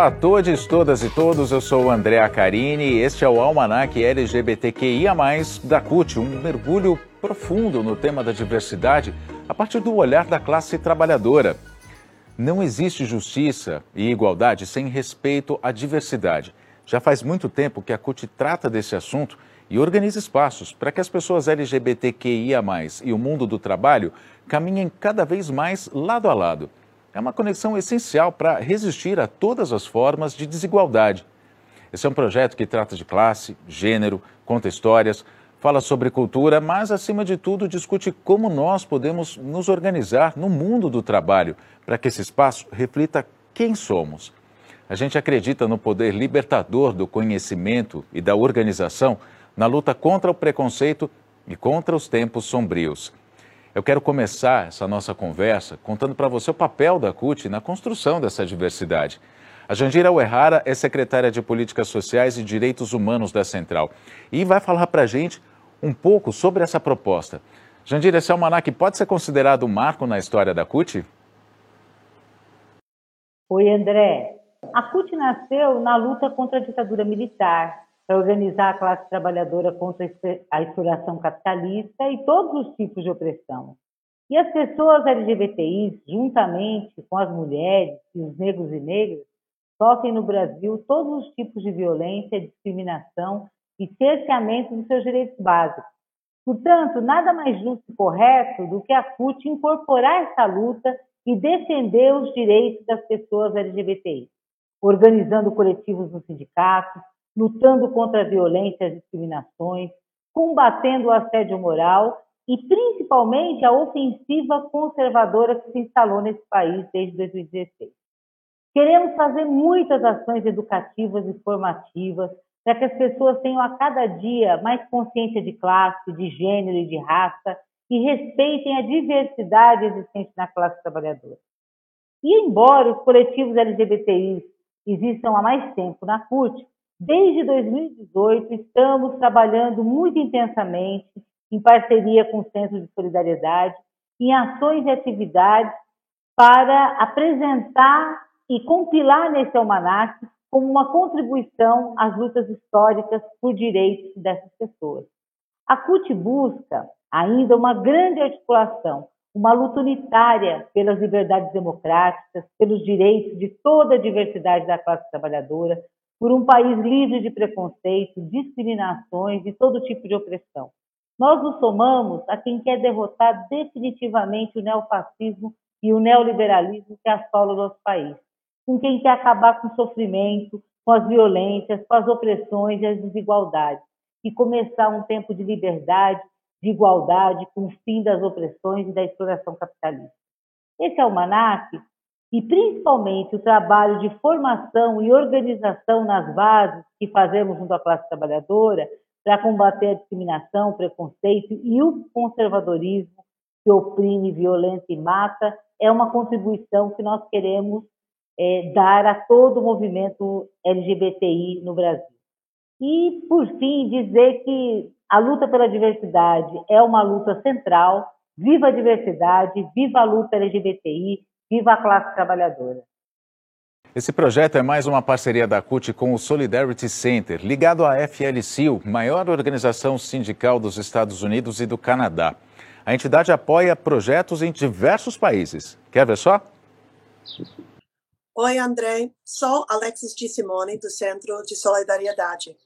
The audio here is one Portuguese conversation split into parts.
Olá a todos, todas e todos, eu sou o André Acarini e este é o Almanac LGBTQIA+, da CUT, um mergulho profundo no tema da diversidade a partir do olhar da classe trabalhadora. Não existe justiça e igualdade sem respeito à diversidade. Já faz muito tempo que a CUT trata desse assunto e organiza espaços para que as pessoas LGBTQIA+, e o mundo do trabalho caminhem cada vez mais lado a lado é uma conexão essencial para resistir a todas as formas de desigualdade. Esse é um projeto que trata de classe, gênero, conta histórias, fala sobre cultura, mas, acima de tudo, discute como nós podemos nos organizar no mundo do trabalho para que esse espaço reflita quem somos. A gente acredita no poder libertador do conhecimento e da organização na luta contra o preconceito e contra os tempos sombrios. Eu quero começar essa nossa conversa contando para você o papel da CUT na construção dessa diversidade. A Jandira Uerrara é secretária de Políticas Sociais e Direitos Humanos da Central e vai falar para a gente um pouco sobre essa proposta. Jandira, esse almanac pode ser considerado um marco na história da CUT? Oi, André. A CUT nasceu na luta contra a ditadura militar para organizar a classe trabalhadora contra a exploração capitalista e todos os tipos de opressão. E as pessoas LGBTIs, juntamente com as mulheres e os negros e negras, sofrem no Brasil todos os tipos de violência, discriminação e cerceamento dos seus direitos básicos. Portanto, nada mais justo e correto do que a CUT incorporar essa luta e defender os direitos das pessoas LGBTI, organizando coletivos nos sindicatos, lutando contra a violência e as discriminações, combatendo o assédio moral e, principalmente, a ofensiva conservadora que se instalou nesse país desde 2016. Queremos fazer muitas ações educativas e formativas para que as pessoas tenham a cada dia mais consciência de classe, de gênero e de raça e respeitem a diversidade existente na classe trabalhadora. E embora os coletivos LGBTI existam há mais tempo na CUT, Desde 2018, estamos trabalhando muito intensamente, em parceria com o Centro de Solidariedade, em ações e atividades para apresentar e compilar nesse almanac como uma contribuição às lutas históricas por direitos dessas pessoas. A CUT busca ainda uma grande articulação, uma luta unitária pelas liberdades democráticas, pelos direitos de toda a diversidade da classe trabalhadora, por um país livre de preconceito, discriminações e todo tipo de opressão. Nós nos somamos a quem quer derrotar definitivamente o neofascismo e o neoliberalismo que assola o nosso país, com quem quer acabar com o sofrimento, com as violências, com as opressões e as desigualdades, e começar um tempo de liberdade, de igualdade, com o fim das opressões e da exploração capitalista. Esse almanac e principalmente o trabalho de formação e organização nas bases que fazemos junto à classe trabalhadora para combater a discriminação, o preconceito e o conservadorismo que oprime, violenta e mata, é uma contribuição que nós queremos é, dar a todo o movimento LGBTI no Brasil. E, por fim, dizer que a luta pela diversidade é uma luta central. Viva a diversidade, viva a luta LGBTI, Viva a classe trabalhadora! Esse projeto é mais uma parceria da CUT com o Solidarity Center, ligado à FLCIL, maior organização sindical dos Estados Unidos e do Canadá. A entidade apoia projetos em diversos países. Quer ver só? Oi, André. Sou Alexis de Simone, do Centro de Solidariedade.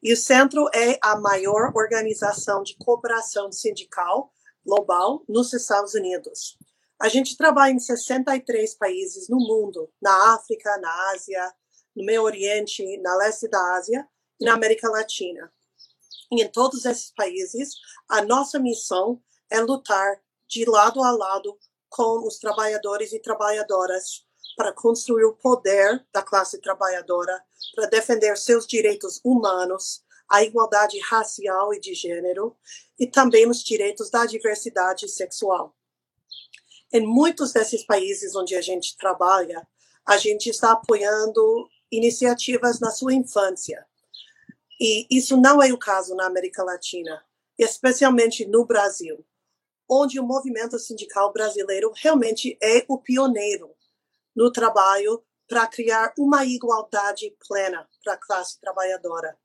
E o Centro é a maior organização de cooperação sindical global nos Estados Unidos. A gente trabalha em 63 países no mundo, na África, na Ásia, no Meio Oriente, na leste da Ásia e na América Latina. E em todos esses países, a nossa missão é lutar de lado a lado com os trabalhadores e trabalhadoras para construir o poder da classe trabalhadora, para defender seus direitos humanos, a igualdade racial e de gênero e também os direitos da diversidade sexual. Em muitos desses países onde a gente trabalha, a gente está apoiando iniciativas na sua infância. E isso não é o caso na América Latina, especialmente no Brasil, onde o movimento sindical brasileiro realmente é o pioneiro no trabalho para criar uma igualdade plena para a classe trabalhadora,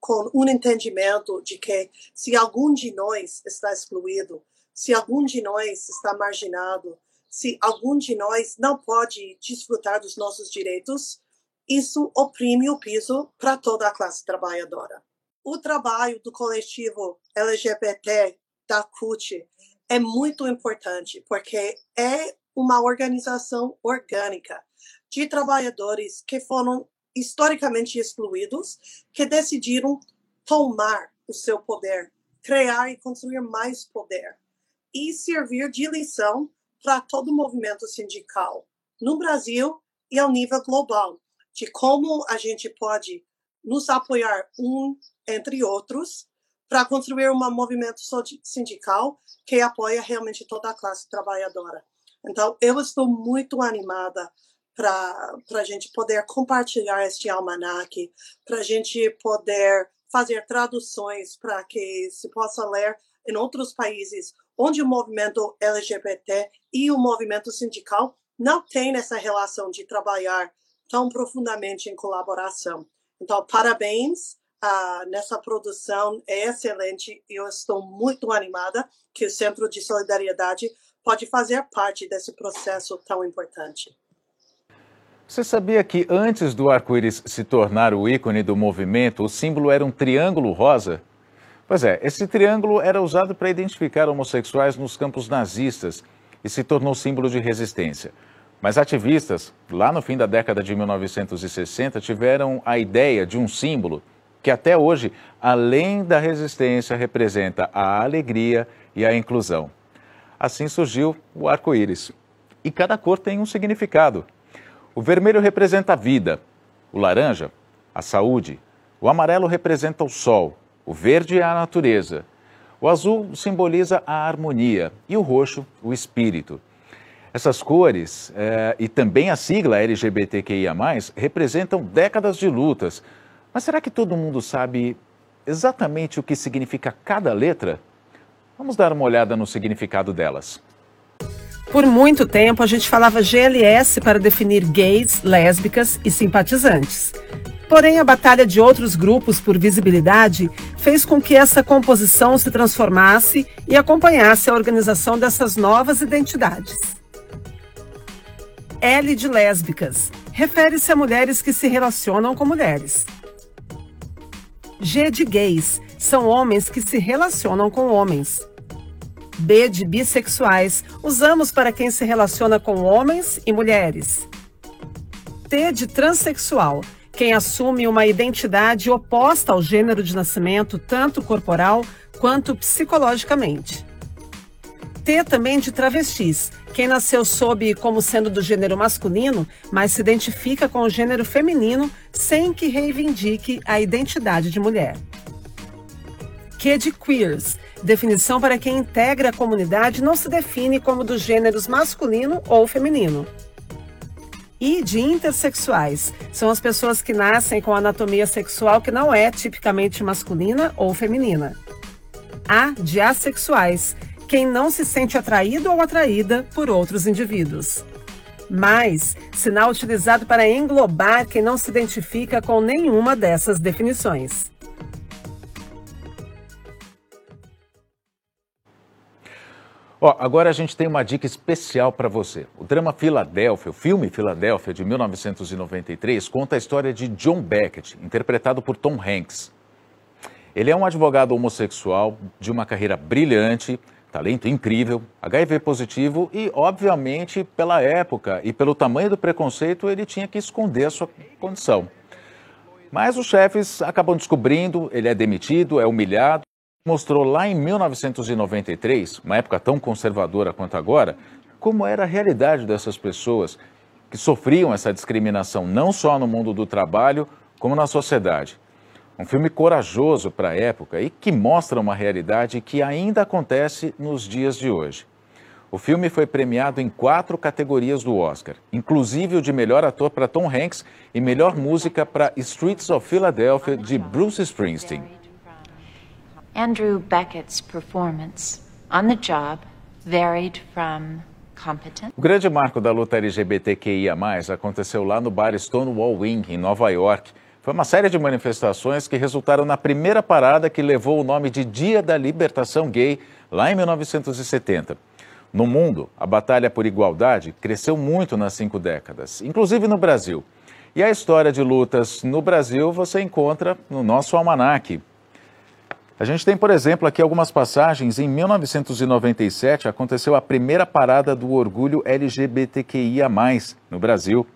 com um entendimento de que se algum de nós está excluído, se algum de nós está marginado, se algum de nós não pode desfrutar dos nossos direitos, isso oprime o piso para toda a classe trabalhadora. O trabalho do coletivo LGBT da CUT é muito importante, porque é uma organização orgânica de trabalhadores que foram historicamente excluídos, que decidiram tomar o seu poder, criar e construir mais poder e servir de lição para todo o movimento sindical no Brasil e ao nível global, de como a gente pode nos apoiar um entre outros para construir um movimento sindical que apoia realmente toda a classe trabalhadora. Então, eu estou muito animada para a gente poder compartilhar este almanac, para a gente poder fazer traduções para que se possa ler em outros países onde o movimento LGBT e o movimento sindical não têm essa relação de trabalhar tão profundamente em colaboração. Então, parabéns uh, nessa produção, é excelente. Eu estou muito animada que o Centro de Solidariedade pode fazer parte desse processo tão importante. Você sabia que antes do arco-íris se tornar o ícone do movimento, o símbolo era um triângulo rosa? Pois é, esse triângulo era usado para identificar homossexuais nos campos nazistas e se tornou símbolo de resistência. Mas ativistas, lá no fim da década de 1960, tiveram a ideia de um símbolo que até hoje, além da resistência, representa a alegria e a inclusão. Assim surgiu o arco-íris. E cada cor tem um significado. O vermelho representa a vida, o laranja, a saúde, o amarelo representa o sol, o verde é a natureza, o azul simboliza a harmonia e o roxo, o espírito. Essas cores eh, e também a sigla LGBTQIA, representam décadas de lutas. Mas será que todo mundo sabe exatamente o que significa cada letra? Vamos dar uma olhada no significado delas. Por muito tempo, a gente falava GLS para definir gays, lésbicas e simpatizantes. Porém, a batalha de outros grupos por visibilidade fez com que essa composição se transformasse e acompanhasse a organização dessas novas identidades. L de lésbicas refere-se a mulheres que se relacionam com mulheres. G de gays são homens que se relacionam com homens. B de bissexuais, usamos para quem se relaciona com homens e mulheres. T de transexual, quem assume uma identidade oposta ao gênero de nascimento, tanto corporal quanto psicologicamente. T também de travestis, quem nasceu sob como sendo do gênero masculino, mas se identifica com o gênero feminino sem que reivindique a identidade de mulher. Q de queers, Definição para quem integra a comunidade não se define como dos gêneros masculino ou feminino. E de intersexuais são as pessoas que nascem com anatomia sexual que não é tipicamente masculina ou feminina. A de assexuais, quem não se sente atraído ou atraída por outros indivíduos. Mais, sinal utilizado para englobar quem não se identifica com nenhuma dessas definições. Ó, agora a gente tem uma dica especial para você. O drama Filadélfia, o filme Filadélfia de 1993, conta a história de John Beckett, interpretado por Tom Hanks. Ele é um advogado homossexual de uma carreira brilhante, talento incrível, HIV positivo e, obviamente, pela época e pelo tamanho do preconceito, ele tinha que esconder a sua condição. Mas os chefes acabam descobrindo, ele é demitido, é humilhado mostrou lá em 1993, uma época tão conservadora quanto agora, como era a realidade dessas pessoas que sofriam essa discriminação não só no mundo do trabalho, como na sociedade. Um filme corajoso para a época e que mostra uma realidade que ainda acontece nos dias de hoje. O filme foi premiado em quatro categorias do Oscar, inclusive o de melhor ator para Tom Hanks e melhor música para Streets of Philadelphia de Bruce Springsteen. Andrew Beckett's performance on the job varied from O grande marco da luta LGBTQIA+, aconteceu lá no bar Stonewall Wing, em Nova York. Foi uma série de manifestações que resultaram na primeira parada que levou o nome de Dia da Libertação Gay, lá em 1970. No mundo, a batalha por igualdade cresceu muito nas cinco décadas, inclusive no Brasil. E a história de lutas no Brasil você encontra no nosso almanaque. A gente tem, por exemplo, aqui algumas passagens. Em 1997 aconteceu a primeira parada do orgulho LGBTQIA, no Brasil.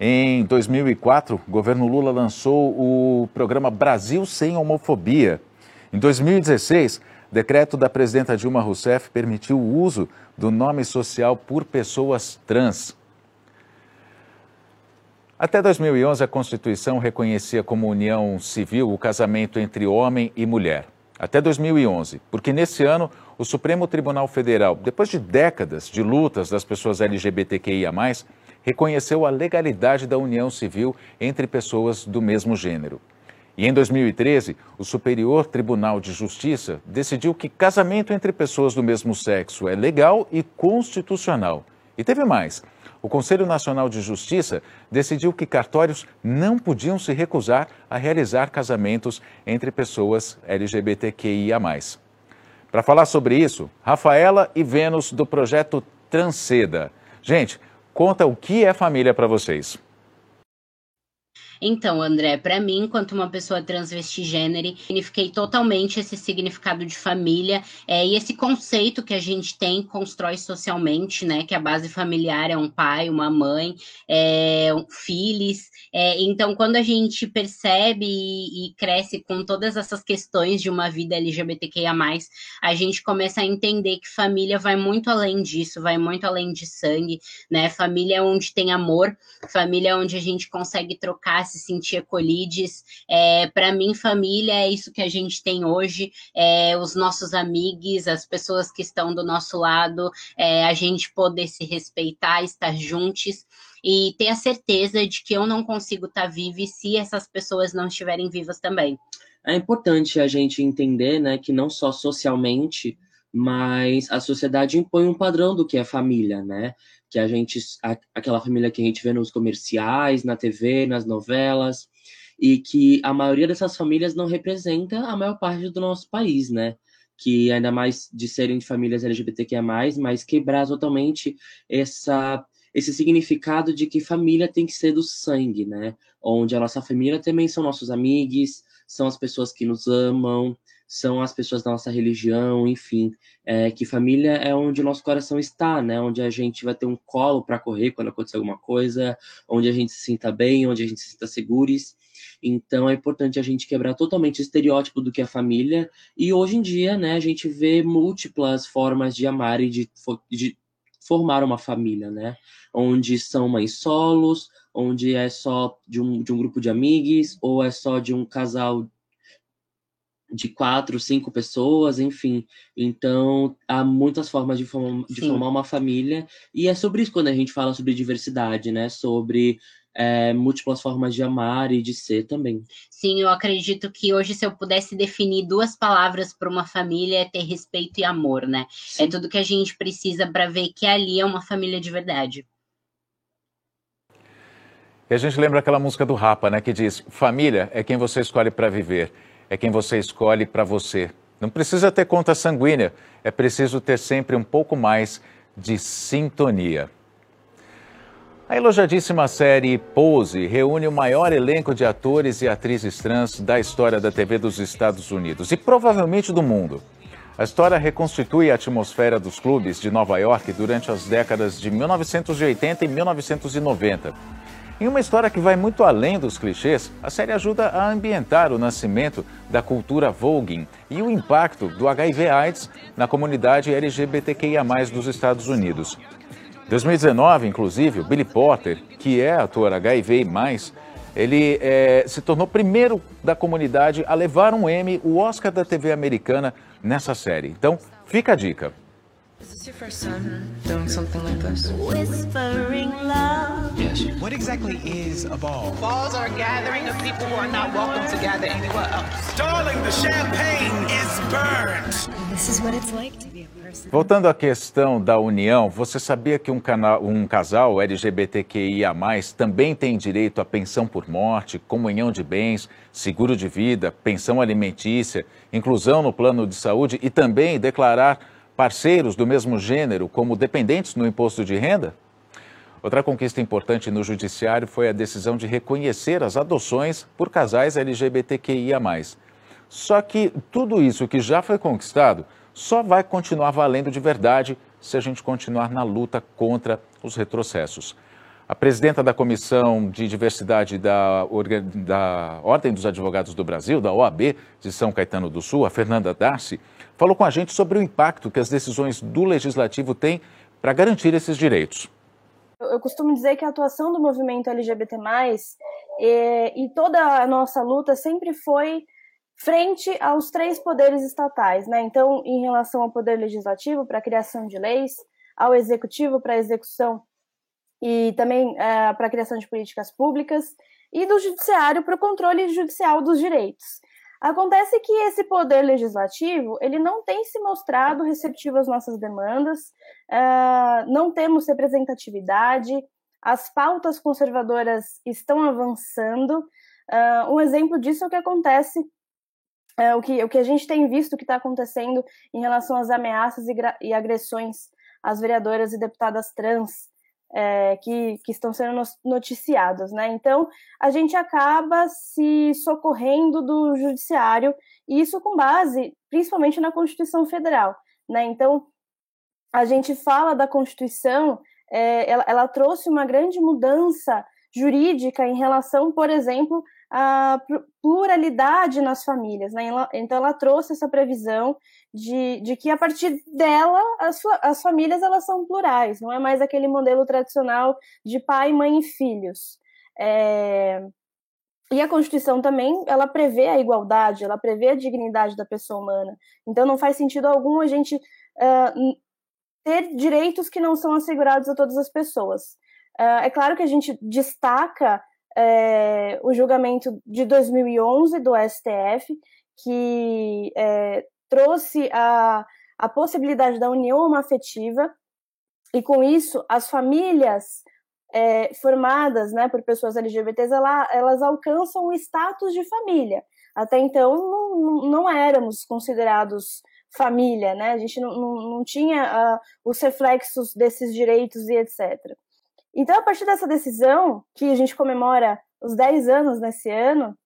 Em 2004, o governo Lula lançou o programa Brasil Sem Homofobia. Em 2016, decreto da presidenta Dilma Rousseff permitiu o uso do nome social por pessoas trans. Até 2011, a Constituição reconhecia como união civil o casamento entre homem e mulher. Até 2011, porque nesse ano o Supremo Tribunal Federal, depois de décadas de lutas das pessoas LGBTQIA, reconheceu a legalidade da união civil entre pessoas do mesmo gênero. E em 2013, o Superior Tribunal de Justiça decidiu que casamento entre pessoas do mesmo sexo é legal e constitucional. E teve mais o Conselho Nacional de Justiça decidiu que cartórios não podiam se recusar a realizar casamentos entre pessoas LGBTQIA. Para falar sobre isso, Rafaela e Vênus do projeto Transceda. Gente, conta o que é família para vocês. Então, André, para mim, enquanto uma pessoa transvestigênero, signifiquei totalmente esse significado de família é, e esse conceito que a gente tem, constrói socialmente, né? Que a base familiar é um pai, uma mãe, é, filhos. É, então, quando a gente percebe e, e, cresce com todas essas questões de uma vida LGBTQIA, a gente começa a entender que família vai muito além disso, vai muito além de sangue, né? Família é onde tem amor, família é onde a gente consegue trocar se sentir acolhidos. É, Para mim, família é isso que a gente tem hoje, é, os nossos amigos, as pessoas que estão do nosso lado, é, a gente poder se respeitar, estar juntos e ter a certeza de que eu não consigo estar viva se essas pessoas não estiverem vivas também. É importante a gente entender, né, que não só socialmente, mas a sociedade impõe um padrão do que é família, né? Que a gente, aquela família que a gente vê nos comerciais, na TV, nas novelas, e que a maioria dessas famílias não representa a maior parte do nosso país, né? Que ainda mais de serem de famílias LGBTQIA+, mas quebrar totalmente essa esse significado de que família tem que ser do sangue, né? Onde a nossa família também são nossos amigos, são as pessoas que nos amam, são as pessoas da nossa religião, enfim, é, que família é onde o nosso coração está, né? Onde a gente vai ter um colo para correr quando acontecer alguma coisa, onde a gente se sinta bem, onde a gente se sinta seguros. Então é importante a gente quebrar totalmente o estereótipo do que é família. E hoje em dia, né, a gente vê múltiplas formas de amar e de, de formar uma família, né? Onde são mães solos, onde é só de um, de um grupo de amigos, ou é só de um casal de quatro, cinco pessoas, enfim. Então, há muitas formas de, form de formar uma família. E é sobre isso quando a gente fala sobre diversidade, né? Sobre é, múltiplas formas de amar e de ser também. Sim, eu acredito que hoje, se eu pudesse definir duas palavras para uma família, é ter respeito e amor, né? É Sim. É tudo que a gente precisa para ver que ali é uma família de verdade. E a gente lembra aquela música do Rapa, né? Que diz: Família é quem você escolhe para viver é quem você escolhe para você. Não precisa ter conta sanguínea, é preciso ter sempre um pouco mais de sintonia. A elogiadíssima série Pose reúne o maior elenco de atores e atrizes trans da história da TV dos Estados Unidos e provavelmente do mundo. A história reconstitui a atmosfera dos clubes de Nova York durante as décadas de 1980 e 1990. Em uma história que vai muito além dos clichês, a série ajuda a ambientar o nascimento da cultura voguing e o impacto do HIV/AIDS na comunidade LGBTQIA+ dos Estados Unidos. Em 2019, inclusive, o Billy Potter, que é ator HIV+, ele é, se tornou primeiro da comunidade a levar um Emmy, o Oscar da TV americana, nessa série. Então, fica a dica. Is this your first time doing something like this? Whispering love. Yes. What exactly is a ball? Balls are a gathering of people who are not welcome to gather anywhere else. Darling, the champagne is burnt. This is what it's like to be a person. Voltando à questão da união, você sabia que um, canal, um casal LGBTQIA+, também tem direito à pensão por morte, comunhão de bens, seguro de vida, pensão alimentícia, inclusão no plano de saúde e também declarar parceiros do mesmo gênero como dependentes no imposto de renda? Outra conquista importante no judiciário foi a decisão de reconhecer as adoções por casais LGBTQIA. Só que tudo isso que já foi conquistado só vai continuar valendo de verdade se a gente continuar na luta contra os retrocessos. A presidenta da Comissão de Diversidade da, da, Ordem dos Advogados do Brasil, da OAB de São Caetano do Sul, a Fernanda Darcy, falou com a gente sobre o impacto que as decisões do Legislativo têm para garantir esses direitos. Eu costumo dizer que a atuação do movimento LGBT, e, e toda a nossa luta sempre foi frente aos três poderes estatais. Né? Então, em relação ao poder legislativo, para a criação de leis, ao executivo, para a execução e também é, para a criação de políticas públicas, e do judiciário para o controle judicial dos direitos. Acontece que esse poder legislativo ele não tem se mostrado receptivo às nossas demandas, uh, não temos representatividade, as pautas conservadoras estão avançando. Uh, um exemplo disso é o que acontece, uh, o, que, o que a gente tem visto que está acontecendo em relação às ameaças e, e agressões às vereadoras e deputadas trans é, que, que estão sendo noticiadas, né? Então, a gente acaba se socorrendo do judiciário, e isso com base principalmente na Constituição Federal, né? Então, a gente fala da Constituição, é, ela, ela trouxe uma grande mudança jurídica em relação, por exemplo, à pluralidade nas famílias. Né? Então, ela trouxe essa previsão de, de que, a partir dela, as, as famílias elas são plurais, não é mais aquele modelo tradicional de pai, mãe e filhos. É... E a Constituição também, ela prevê a igualdade, ela prevê a dignidade da pessoa humana. Então, não faz sentido algum a gente uh, ter direitos que não são assegurados a todas as pessoas. Uh, é claro que a gente destaca é, o julgamento de 2011 do STF, que é, trouxe a, a possibilidade da união homoafetiva, e com isso as famílias é, formadas né, por pessoas LGBTs, ela, elas alcançam o status de família. Até então não, não éramos considerados família, né? A gente não, não, não tinha uh, os reflexos desses direitos e etc. Então, a partir dessa decisão, que a gente comemora os 10 anos nesse ano,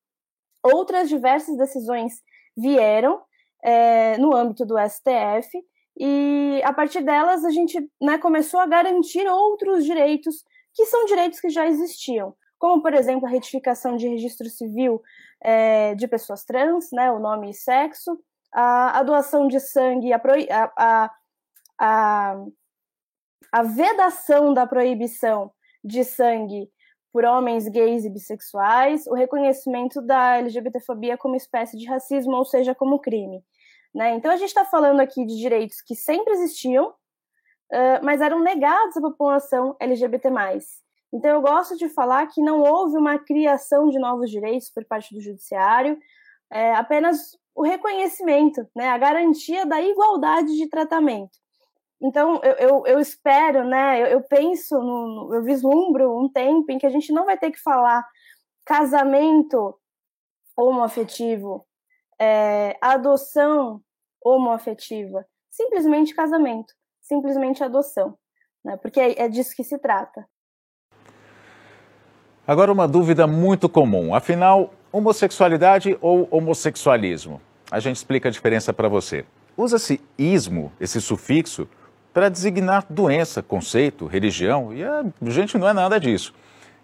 outras diversas decisões vieram é, no âmbito do STF, e a partir delas a gente né, começou a garantir outros direitos que são direitos que já existiam, como, por exemplo, a retificação de registro civil é, de pessoas trans, né, o nome e sexo, a, a doação de sangue, a, a, a, a vedação da proibição de sangue por homens gays e bissexuais, o reconhecimento da LGBTfobia como espécie de racismo, ou seja, como crime. Né? Então a gente está falando aqui de direitos que sempre existiam, uh, mas eram negados à população LGBT+. Então eu gosto de falar que não houve uma criação de novos direitos por parte do judiciário, é, apenas o reconhecimento, né, a garantia da igualdade de tratamento. Então, eu, eu, eu espero, né, eu, eu penso, no, eu vislumbro um tempo em que a gente não vai ter que falar casamento homoafetivo, é, adoção homoafetiva, simplesmente casamento, simplesmente adoção, né, porque é, é disso que se trata. Agora, uma dúvida muito comum: afinal, homossexualidade ou homossexualismo? A gente explica a diferença para você. Usa-se ismo, esse sufixo, para designar doença, conceito, religião, e a gente não é nada disso.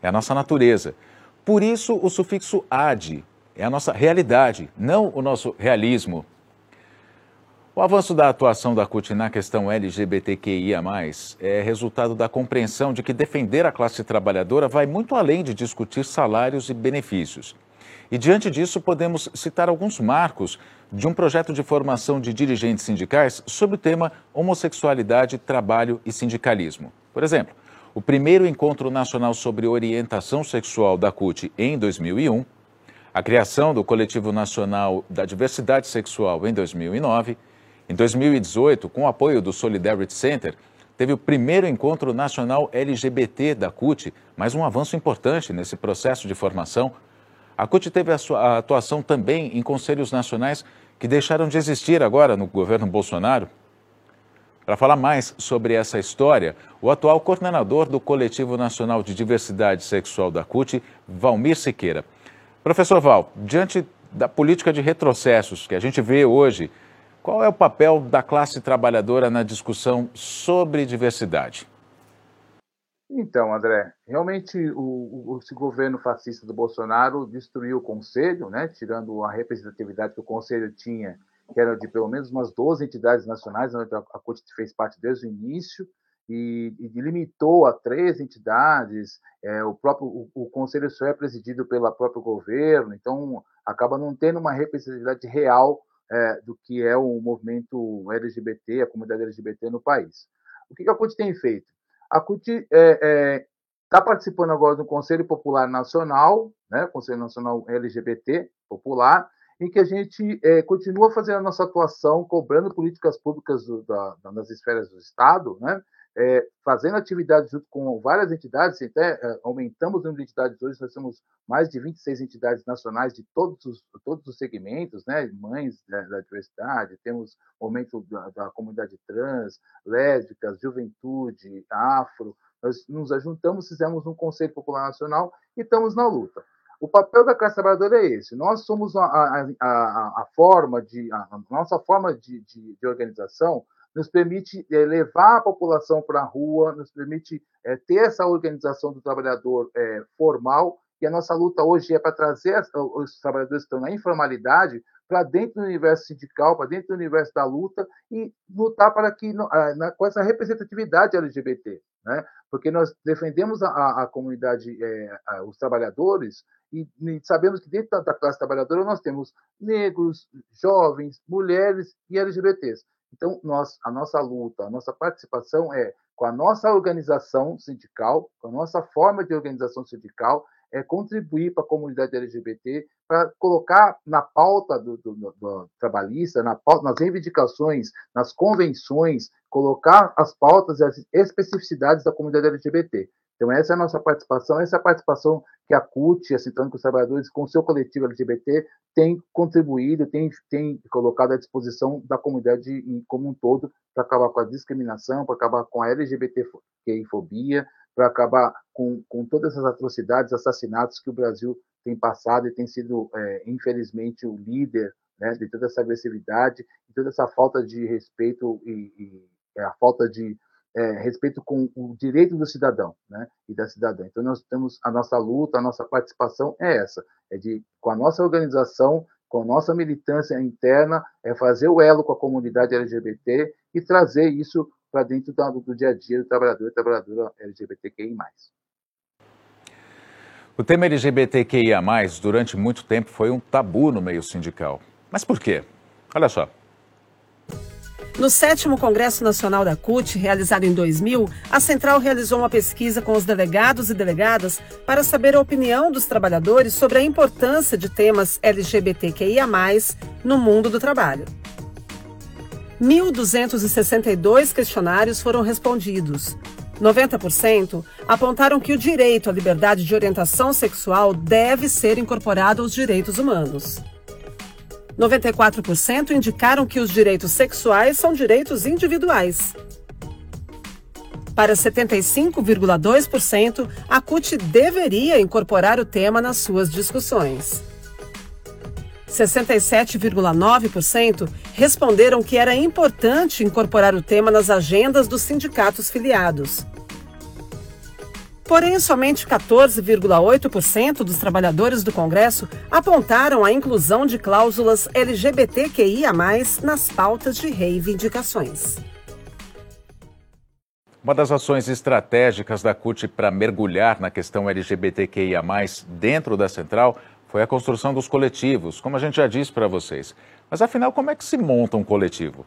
É a nossa natureza. Por isso, o sufixo ad é a nossa realidade, não o nosso realismo. O avanço da atuação da CUT na questão LGBTQIA, é resultado da compreensão de que defender a classe trabalhadora vai muito além de discutir salários e benefícios. E diante disso, podemos citar alguns marcos de um projeto de formação de dirigentes sindicais sobre o tema homossexualidade, trabalho e sindicalismo. Por exemplo, o primeiro encontro nacional sobre orientação sexual da CUT em 2001, a criação do Coletivo Nacional da Diversidade Sexual em 2009, em 2018, com o apoio do Solidarity Center, teve o primeiro encontro nacional LGBT da CUT, mais um avanço importante nesse processo de formação. A CUT teve a sua atuação também em conselhos nacionais que deixaram de existir agora no governo Bolsonaro. Para falar mais sobre essa história, o atual coordenador do Coletivo Nacional de Diversidade Sexual da CUT, Valmir Siqueira. Professor Val, diante da política de retrocessos que a gente vê hoje qual é o papel da classe trabalhadora na discussão sobre diversidade? Então, André, realmente o, o, esse governo fascista do Bolsonaro destruiu o Conselho, né, tirando a representatividade que o Conselho tinha, que era de pelo menos umas 12 entidades nacionais, onde a, a CUT fez parte desde o início, e, e limitou a três entidades. É, o próprio o, o, Conselho só é presidido pelo próprio governo, então acaba não tendo uma representatividade real é, do que é o movimento LGBT, a comunidade LGBT no país. O que a CUT tem feito? A CUT está é, é, participando agora do Conselho Popular Nacional, né, Conselho Nacional LGBT Popular, em que a gente é, continua fazendo a nossa atuação, cobrando políticas públicas do, da, das esferas do Estado, né, é, fazendo atividades junto com várias entidades, até é, aumentamos o número de entidades hoje, nós temos mais de 26 entidades nacionais de todos os, todos os segmentos, né, mães da, da diversidade, temos o movimento da, da, comunidade trans, lésbicas, juventude, afro, nós nos ajuntamos, fizemos um Conselho Popular Nacional e estamos na luta. O papel da classe trabalhadora é esse. Nós somos a, a, a, a forma de a, nossa forma de, de, de organização nos permite é, levar a população para a rua, nos permite é, ter essa organização do trabalhador é, formal, e a nossa luta hoje é para trazer as, os trabalhadores que estão na informalidade para dentro do universo sindical, para dentro do universo da luta, e lutar para que, na, com essa representatividade LGBT, né? porque nós defendemos a, a comunidade, a, os trabalhadores, e, sabemos que dentro da classe trabalhadora nós temos negros, jovens, mulheres e LGBTs. Então, nós, a nossa luta, a nossa participação é com a nossa organização sindical, com a nossa forma de organização sindical, é contribuir para a comunidade LGBT, para colocar na pauta do, do, do trabalhista, na pauta, nas reivindicações, nas convenções, colocar as pautas e as especificidades da comunidade LGBT. Então, essa é a nossa participação, essa é a participação que a CUT, a Sintrônica com os Trabalhadores, com o seu coletivo LGBT, tem contribuído, tem, tem colocado à disposição da comunidade como um todo para acabar com a discriminação, para acabar com a LGBTQI-fobia, para acabar com, com todas essas atrocidades, assassinatos que o Brasil tem passado e tem sido, é, infelizmente, o líder né, de toda essa agressividade, de toda essa falta de respeito e, e a falta de é, respeito com o direito do cidadão né, e da cidadã. Então, nós temos a nossa luta, a nossa participação é essa, é de, com a nossa organização, com a nossa militância interna, é fazer o elo com a comunidade LGBT e trazer isso para dentro do, do, dia a dia do trabalhador e trabalhadora LGBTQI+. O tema LGBTQIA+, durante muito tempo, foi um tabu no meio sindical. Mas por quê? Olha só. No sétimo Congresso Nacional da CUT, realizado em 2000, a Central realizou uma pesquisa com os delegados e delegadas para saber a opinião dos trabalhadores sobre a importância de temas LGBTQIA, no mundo do trabalho. 1.262 questionários foram respondidos. 90% apontaram que o direito à liberdade de orientação sexual deve ser incorporado aos direitos humanos. 94% indicaram que os direitos sexuais são direitos individuais. Para 75,2%, a CUT deveria incorporar o tema nas suas discussões. 67,9% responderam que era importante incorporar o tema nas agendas dos sindicatos filiados. Porém, somente 14,8% dos trabalhadores do Congresso apontaram a inclusão de cláusulas LGBTQIA, nas pautas de reivindicações. Uma das ações estratégicas da CUT para mergulhar na questão LGBTQIA, dentro da central, foi a construção dos coletivos, como a gente já disse para vocês. Mas afinal, como é que se monta um coletivo?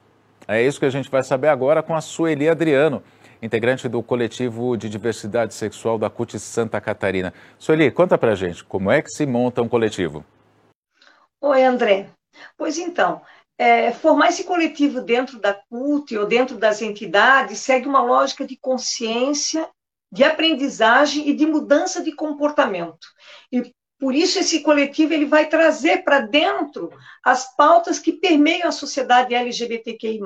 É isso que a gente vai saber agora com a Sueli Adriano, integrante do coletivo de diversidade sexual da CUT Santa Catarina. Sueli, conta pra gente, como é que se monta um coletivo? Oi, André. Pois então, é, formar esse coletivo dentro da CUT ou dentro das entidades segue uma lógica de consciência, de aprendizagem e de mudança de comportamento. E por isso esse coletivo ele vai trazer para dentro as pautas que permeiam a sociedade LGBTQI+.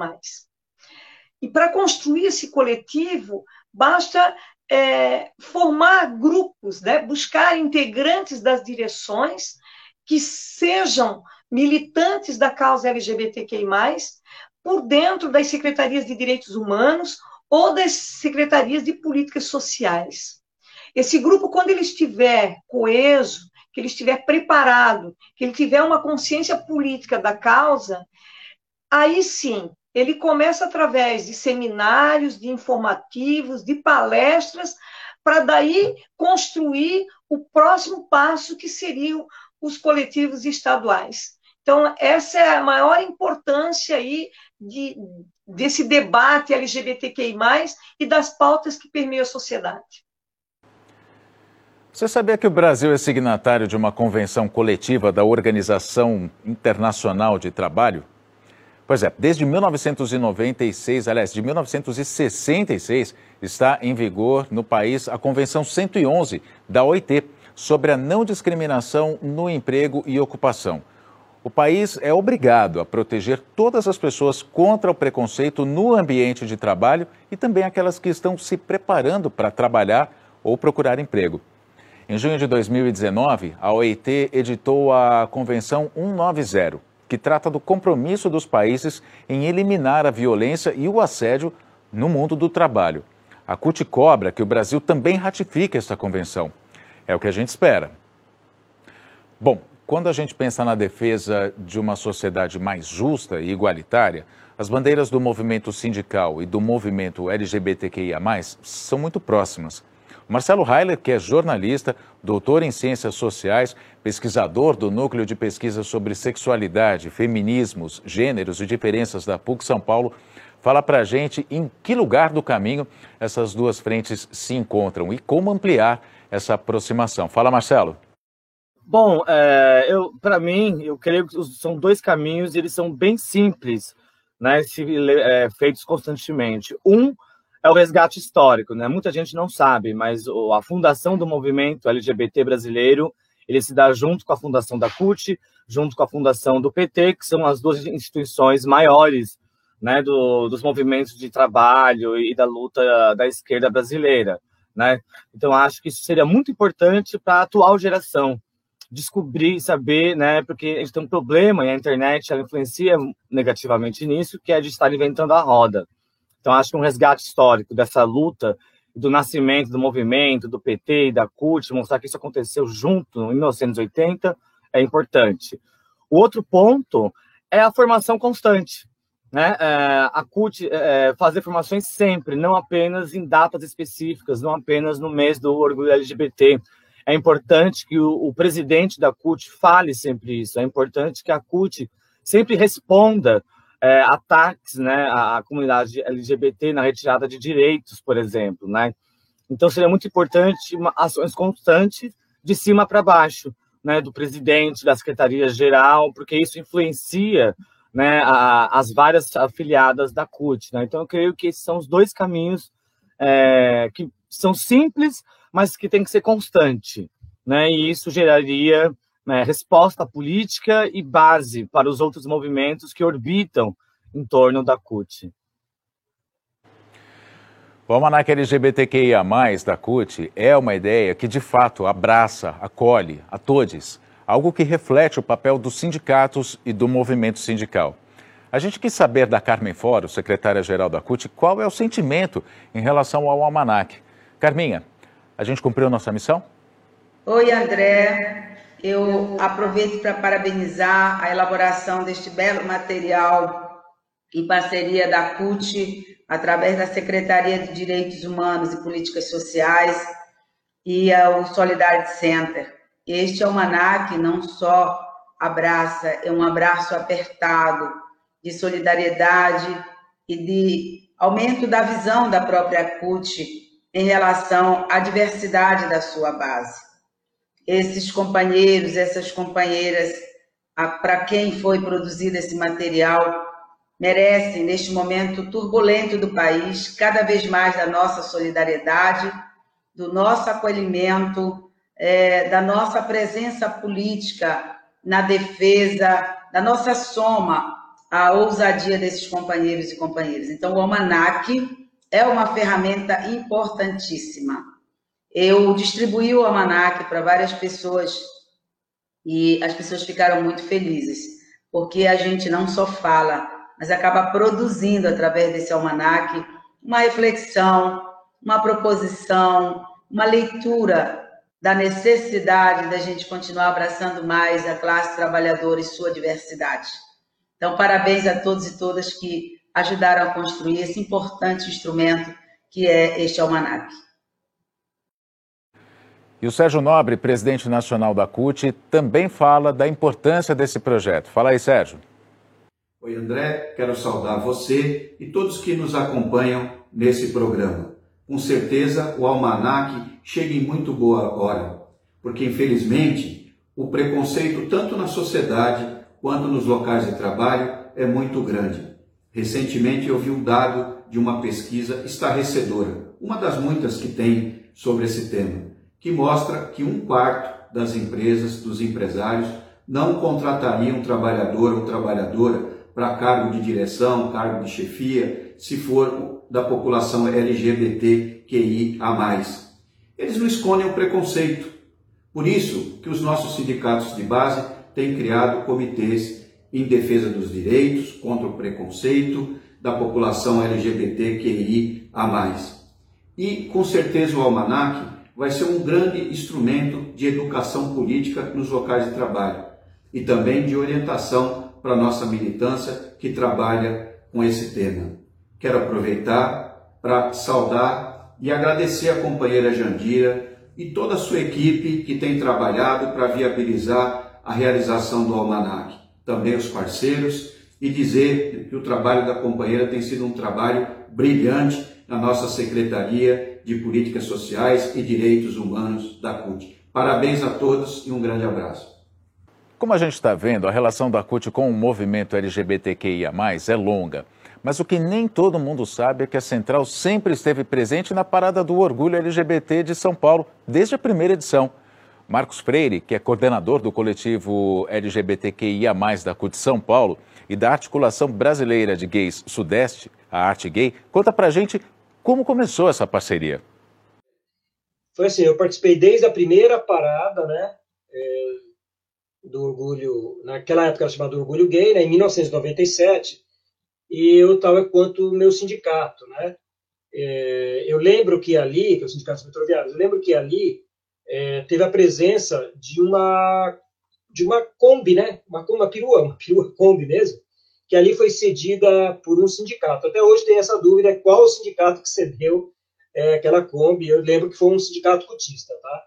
E para construir esse coletivo, basta é, formar grupos, né? buscar integrantes das direções que sejam militantes da causa LGBTQI+, por dentro das secretarias de direitos humanos ou das secretarias de políticas sociais. Esse grupo, quando ele estiver coeso, que ele estiver preparado, que ele tiver uma consciência política da causa, aí sim, ele começa através de seminários, de informativos, de palestras, para daí construir o próximo passo que seriam os coletivos estaduais. Então, essa é a maior importância aí de, desse debate LGBTQI+, e das pautas que permeiam a sociedade. Você sabia que o Brasil é signatário de uma convenção coletiva da Organização Internacional de Trabalho? Pois é, desde 1996, aliás, de 1966, está em vigor no país a Convenção 111 da OIT sobre a não discriminação no emprego e ocupação. O país é obrigado a proteger todas as pessoas contra o preconceito no ambiente de trabalho e também aquelas que estão se preparando para trabalhar ou procurar emprego. Em junho de 2019, a OIT editou a Convenção 190 que trata do compromisso dos países em eliminar a violência e o assédio no mundo do trabalho. A CUT cobra que o Brasil também ratifique essa convenção. É o que a gente espera. Bom, quando a gente pensa na defesa de uma sociedade mais justa e igualitária, as bandeiras do movimento sindical e do movimento LGBTQIA, são muito próximas. Marcelo Heiler, que é jornalista, doutor em ciências sociais, pesquisador do Núcleo de Pesquisa sobre Sexualidade, Feminismos, Gêneros e Diferenças da PUC São Paulo, fala para a gente em que lugar do caminho essas duas frentes se encontram e como ampliar essa aproximação. Fala, Marcelo. Bom, é, eu para mim, eu creio que são dois caminhos e eles são bem simples, né, se, é, feitos constantemente. Um é o resgate histórico, né? Muita gente não sabe, mas a fundação do movimento LGBT brasileiro, ele se dá junto com a fundação da CUT, junto com a fundação do PT, que são as duas instituições maiores, né, do, dos movimentos de trabalho e da luta da esquerda brasileira, né? Então acho que isso seria muito importante para a atual geração descobrir, saber, né? Porque a gente tem um problema e a internet ela influencia negativamente nisso, que é de estar inventando a roda. Então, acho que um resgate histórico dessa luta, do nascimento do movimento, do PT e da CUT, mostrar que isso aconteceu junto, em 1980, é importante. O outro ponto é a formação constante. Né? É, a CUT é, fazer formações sempre, não apenas em datas específicas, não apenas no mês do orgulho LGBT. É importante que o, o presidente da CUT fale sempre isso, é importante que a CUT sempre responda é, ataques né, à, à, comunidade LGBT na retirada de direitos, por exemplo. Né? Então, seria muito importante uma, ações constantes de cima para baixo, né, do presidente, da secretaria-geral, porque isso influencia né, a, as várias afiliadas da CUT. Né? Então, eu creio que esses são os dois caminhos é, que são simples, mas que tem que ser constante. Né? E isso geraria né, resposta política e base para os outros movimentos que orbitam em torno da CUT. O Almanac LGBTQIA+, da CUT, é uma ideia que, de fato, abraça, acolhe a todos, algo que reflete o papel dos sindicatos e do movimento sindical. A gente quis saber da Carmen Foro, secretária-geral da CUT, qual é o sentimento em relação ao Almanac. Carminha, a gente cumpriu nossa missão? Oi, André. Eu aproveito para parabenizar a elaboração deste belo material em parceria da CUT, através da Secretaria de Direitos Humanos e Políticas Sociais e o Solidarity Center. Este almanac não só abraça, é um abraço apertado de solidariedade e de aumento da visão da própria CUT em relação à diversidade da sua base. Esses companheiros, essas companheiras, para quem foi produzido esse material, merecem, neste momento turbulento do país, cada vez mais da nossa solidariedade, do nosso acolhimento, é, da nossa presença política na defesa, da nossa soma à ousadia desses companheiros e companheiras. Então, o Almanac é uma ferramenta importantíssima. Eu distribuí o Almanac para várias pessoas e as pessoas ficaram muito felizes, porque a gente não só fala, mas acaba produzindo através desse almanac uma reflexão, uma proposição, uma leitura da necessidade da gente continuar abraçando mais a classe trabalhadora e sua diversidade. Então, parabéns a todos e todas que ajudaram a construir esse importante instrumento que é este almanac. E o Sérgio Nobre, presidente nacional da CUT, também fala da importância desse projeto. Fala aí, Sérgio. Oi, André, quero saudar você e todos que nos acompanham nesse programa. Com certeza o almanac chega em muito boa hora, porque infelizmente o preconceito tanto na sociedade quanto nos locais de trabalho é muito grande. Recentemente eu vi um dado de uma pesquisa estarrecedora, uma das muitas que tem sobre esse tema, que mostra que um quarto das empresas, dos empresários, não contratariam um trabalhador ou trabalhadora para cargo de direção, cargo de chefia, se for da população LGBTQIA+. Eles não escondem o preconceito. Por isso que os nossos sindicatos de base têm criado comitês em defesa dos direitos, contra o preconceito da população LGBTQIA+. E com certeza o Almanac vai ser um grande instrumento de educação política nos locais de trabalho e também de orientação para a nossa militância que trabalha com esse tema. Quero aproveitar para saudar e agradecer a companheira Jandira e toda a sua equipe que tem trabalhado para viabilizar a realização do Almanac. Também os parceiros e dizer que o trabalho da companheira tem sido um trabalho brilhante na nossa Secretaria de Políticas Sociais e Direitos Humanos da CUT. Parabéns a todos e um grande abraço. Como a gente está vendo, a relação da CUT com o movimento LGBTQIA, é longa. Mas o que nem todo mundo sabe é que a Central sempre esteve presente na Parada do Orgulho LGBT de São Paulo, desde a primeira edição. Marcos Freire, que é coordenador do coletivo LGBTQIA, da CUT São Paulo e da Articulação Brasileira de Gays Sudeste, a Arte Gay, conta pra gente como começou essa parceria. Foi assim, eu participei desde a primeira parada, né? É do orgulho, naquela época era chamado Orgulho Gay, né, em 1997, e eu estava quanto meu sindicato, né? É, eu lembro que ali, que é o Sindicato Metroviários, eu lembro que ali é, teve a presença de uma de uma Kombi, né? Uma, uma perua, uma perua Kombi mesmo, que ali foi cedida por um sindicato. Até hoje tem essa dúvida qual o sindicato que cedeu é, aquela Kombi. Eu lembro que foi um sindicato cotista, tá?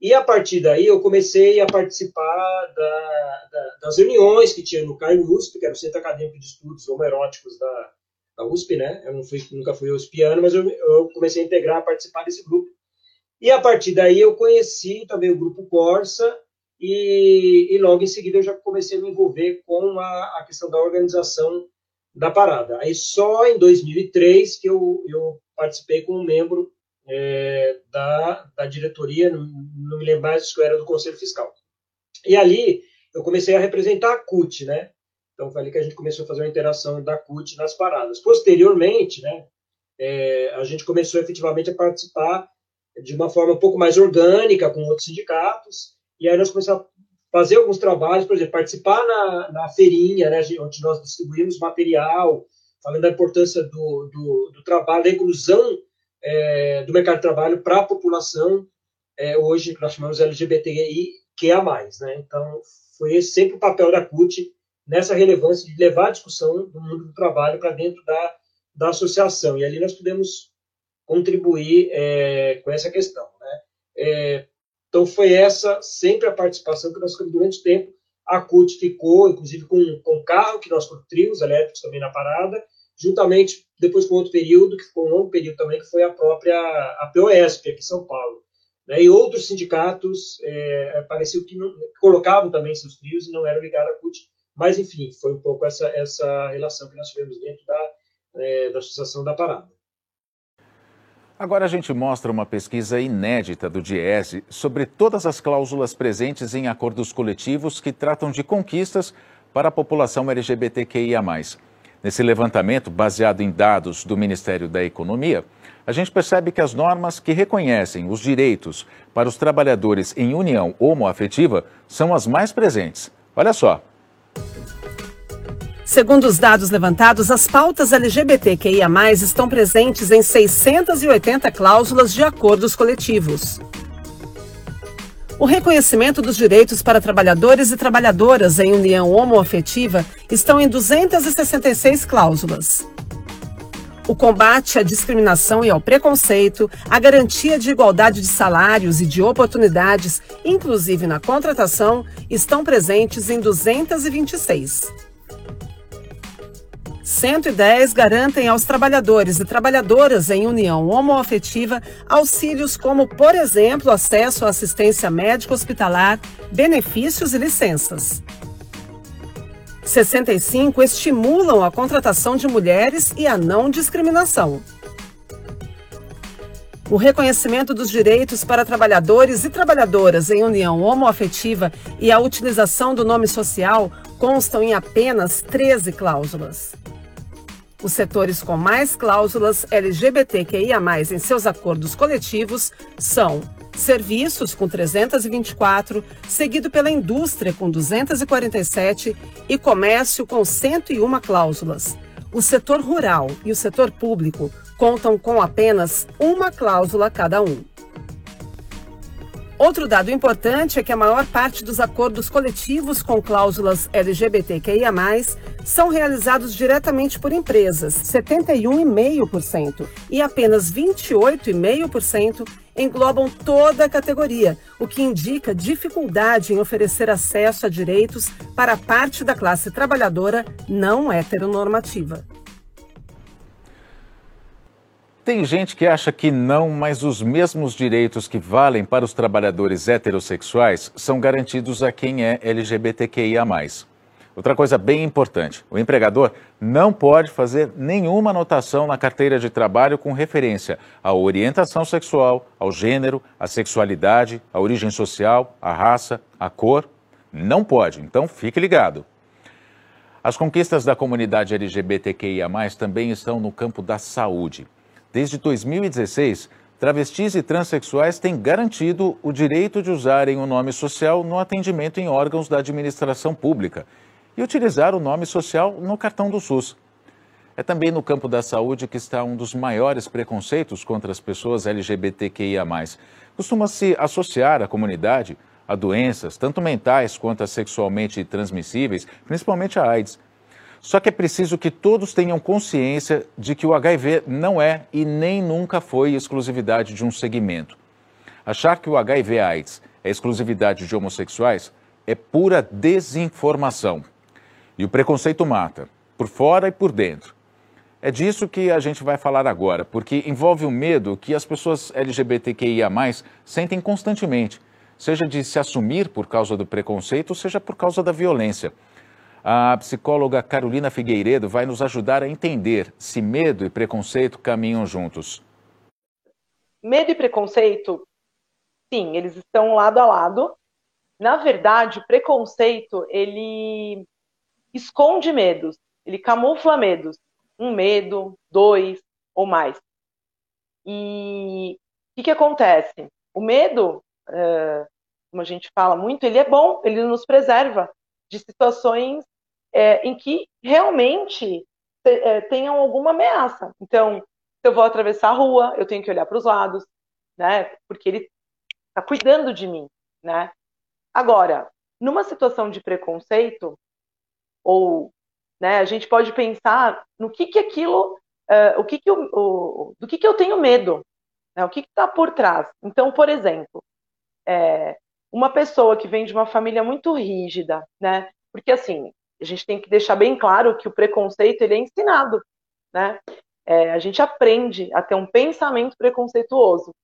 E a partir daí eu comecei a participar da, da, das reuniões que tinha no CAI USP, que era o Centro Acadêmico de Estudos Homeróticos da, da USP, né? Eu fui, nunca fui USPiano, mas eu, eu, comecei a integrar, a participar desse grupo. E a partir daí eu conheci também o grupo Corsa e, e logo em seguida eu já comecei a me envolver com a, a questão da organização da parada. Aí só em 2003 que eu, eu participei como membro é, da, da diretoria, não, não, me lembro mais se era do Conselho Fiscal. E ali eu comecei a representar a CUT, né? Então foi ali que a gente começou a fazer uma interação da CUT nas paradas. Posteriormente, né, é, a gente começou efetivamente a participar de uma forma um pouco mais orgânica com outros sindicatos, e aí nós começamos a fazer alguns trabalhos, por exemplo, participar na, na feirinha, né, onde nós distribuímos material, falando da importância do, do, do trabalho, da inclusão é, do mercado de trabalho para a população é, hoje que nós chamamos LGBTI que é a mais, né? Então foi sempre o papel da CUT nessa relevância de levar a discussão do mundo do trabalho para dentro da, da associação e ali nós pudemos contribuir é, com essa questão, né? É, Então, foi essa sempre a participação que nós ficamos durante o tempo. A CUT ficou, inclusive, com, com carro, que nós trios elétricos também na parada, juntamente depois com outro período, que ficou um longo período também, que foi a própria a POSP, aqui em São Paulo. Né? E outros sindicatos é, pareceu que, não, colocavam também seus trios e não eram ligados à CUT, mas, enfim, foi um pouco essa, essa relação que nós tivemos dentro da, é, da Associação da Parada. Agora a gente mostra uma pesquisa inédita do Diese sobre todas as cláusulas presentes em acordos coletivos que tratam de conquistas para a população LGBTQIA. Nesse levantamento, baseado em dados do Ministério da Economia, a gente percebe que as normas que reconhecem os direitos para os trabalhadores em união homoafetiva são as mais presentes. Olha só. Segundo os dados levantados, as pautas LGBTQIA+, estão presentes em 680 cláusulas de acordos coletivos. O reconhecimento dos direitos para trabalhadores e trabalhadoras em união homoafetiva estão em 266 cláusulas. O combate à discriminação e ao preconceito, a garantia de igualdade de salários e de oportunidades, inclusive na contratação, estão presentes em 226. 110 garantem aos trabalhadores e trabalhadoras em união homoafetiva auxílios como, por exemplo, acesso à assistência médico-hospitalar, benefícios e licenças. 65 estimulam a contratação de mulheres e a não discriminação. O reconhecimento dos direitos para trabalhadores e trabalhadoras em união homoafetiva e a utilização do nome social constam em apenas 13 cláusulas. Os setores com mais cláusulas LGBTQIA+, em seus acordos coletivos são serviços com 324, seguido pela indústria com 247 e comércio com 101 cláusulas. O setor rural e o setor público contam com apenas uma cláusula cada um. Outro dado importante é que a maior parte dos acordos coletivos com cláusulas LGBTQIA+, são realizados diretamente por empresas, 71,5%, e apenas 28,5% englobam toda a categoria, o que indica dificuldade em oferecer acesso a direitos para parte da classe trabalhadora não heteronormativa. Tem gente que acha que não, mas os mesmos direitos que valem para os trabalhadores heterossexuais são garantidos a quem é LGBTQIA. Outra coisa bem importante: o empregador não pode fazer nenhuma anotação na carteira de trabalho com referência à orientação sexual, ao gênero, à sexualidade, à origem social, à raça, à cor. Não pode, então fique ligado. As conquistas da comunidade LGBTQIA, também estão no campo da saúde. Desde 2016, travestis e transexuais têm garantido o direito de usarem o nome social no atendimento em órgãos da administração pública e utilizar o nome social no cartão do SUS. É também no campo da saúde que está um dos maiores preconceitos contra as pessoas LGBTQIA. Costuma-se associar a comunidade a doenças, tanto mentais quanto sexualmente transmissíveis, principalmente a AIDS. Só que é preciso que todos tenham consciência de que o HIV não é e nem nunca foi exclusividade de um segmento. Achar que o HIV-AIDS é exclusividade de homossexuais é pura desinformação. E o preconceito mata, por fora e por dentro. É disso que a gente vai falar agora, porque envolve o medo que as pessoas LGBTQIA sentem constantemente, seja de se assumir por causa do preconceito, seja por causa da violência. A psicóloga Carolina Figueiredo vai nos ajudar a entender se medo e preconceito caminham juntos. Medo e preconceito, sim, eles estão lado a lado. Na verdade, o preconceito, ele esconde medos, ele camufla medos. Um medo, dois ou mais. E o que, que acontece? O medo, como a gente fala muito, ele é bom, ele nos preserva de situações é, em que realmente é, tenham alguma ameaça. Então, se eu vou atravessar a rua, eu tenho que olhar para os lados, né? Porque ele está cuidando de mim, né? Agora, numa situação de preconceito, ou né, a gente pode pensar no que que aquilo, uh, o que que eu, o, do que que eu tenho medo, né? O que está por trás? Então, por exemplo, é, uma pessoa que vem de uma família muito rígida, né? Porque assim, a gente tem que deixar bem claro que o preconceito ele é ensinado, né? É, a gente aprende a ter um pensamento preconceituoso.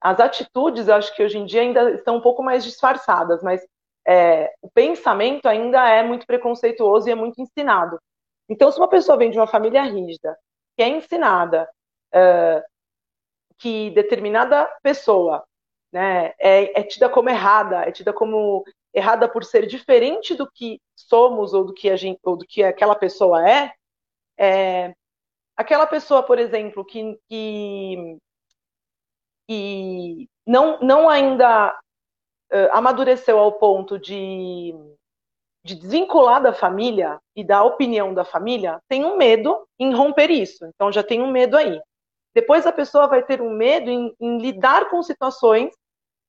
As atitudes, eu acho que hoje em dia ainda estão um pouco mais disfarçadas, mas é, o pensamento ainda é muito preconceituoso e é muito ensinado. Então, se uma pessoa vem de uma família rígida, que é ensinada uh, que determinada pessoa né, é, é tida como errada, é tida como errada por ser diferente do que somos ou do que a gente ou do que aquela pessoa é, é aquela pessoa, por exemplo, que, que, que não, não ainda uh, amadureceu ao ponto de, de desvincular da família e da opinião da família, tem um medo em romper isso. Então já tem um medo aí. Depois a pessoa vai ter um medo em, em lidar com situações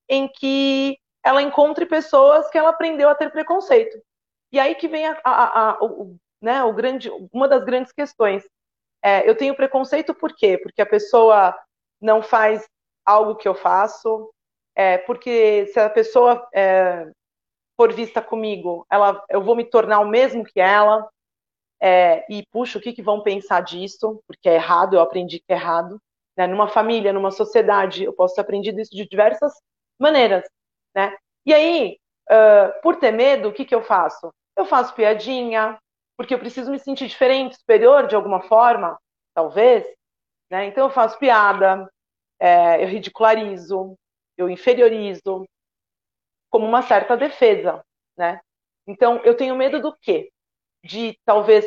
em que ela encontre pessoas que ela aprendeu a ter preconceito. E aí que vem a, a, a, o, né, o grande, uma das grandes questões. É, eu tenho preconceito por quê? Porque a pessoa não faz algo que eu faço, é, porque se a pessoa é, for vista comigo, ela, eu vou me tornar o mesmo que ela, é, e puxa, o que, que vão pensar disso? Porque é errado, eu aprendi que é errado. Né? Numa família, numa sociedade, eu posso ter aprendido isso de diversas maneiras. Né? E aí, uh, por ter medo, o que, que eu faço? Eu faço piadinha, porque eu preciso me sentir diferente, superior de alguma forma, talvez. Né? Então eu faço piada, é, eu ridicularizo, eu inferiorizo, como uma certa defesa, né? Então eu tenho medo do quê? De talvez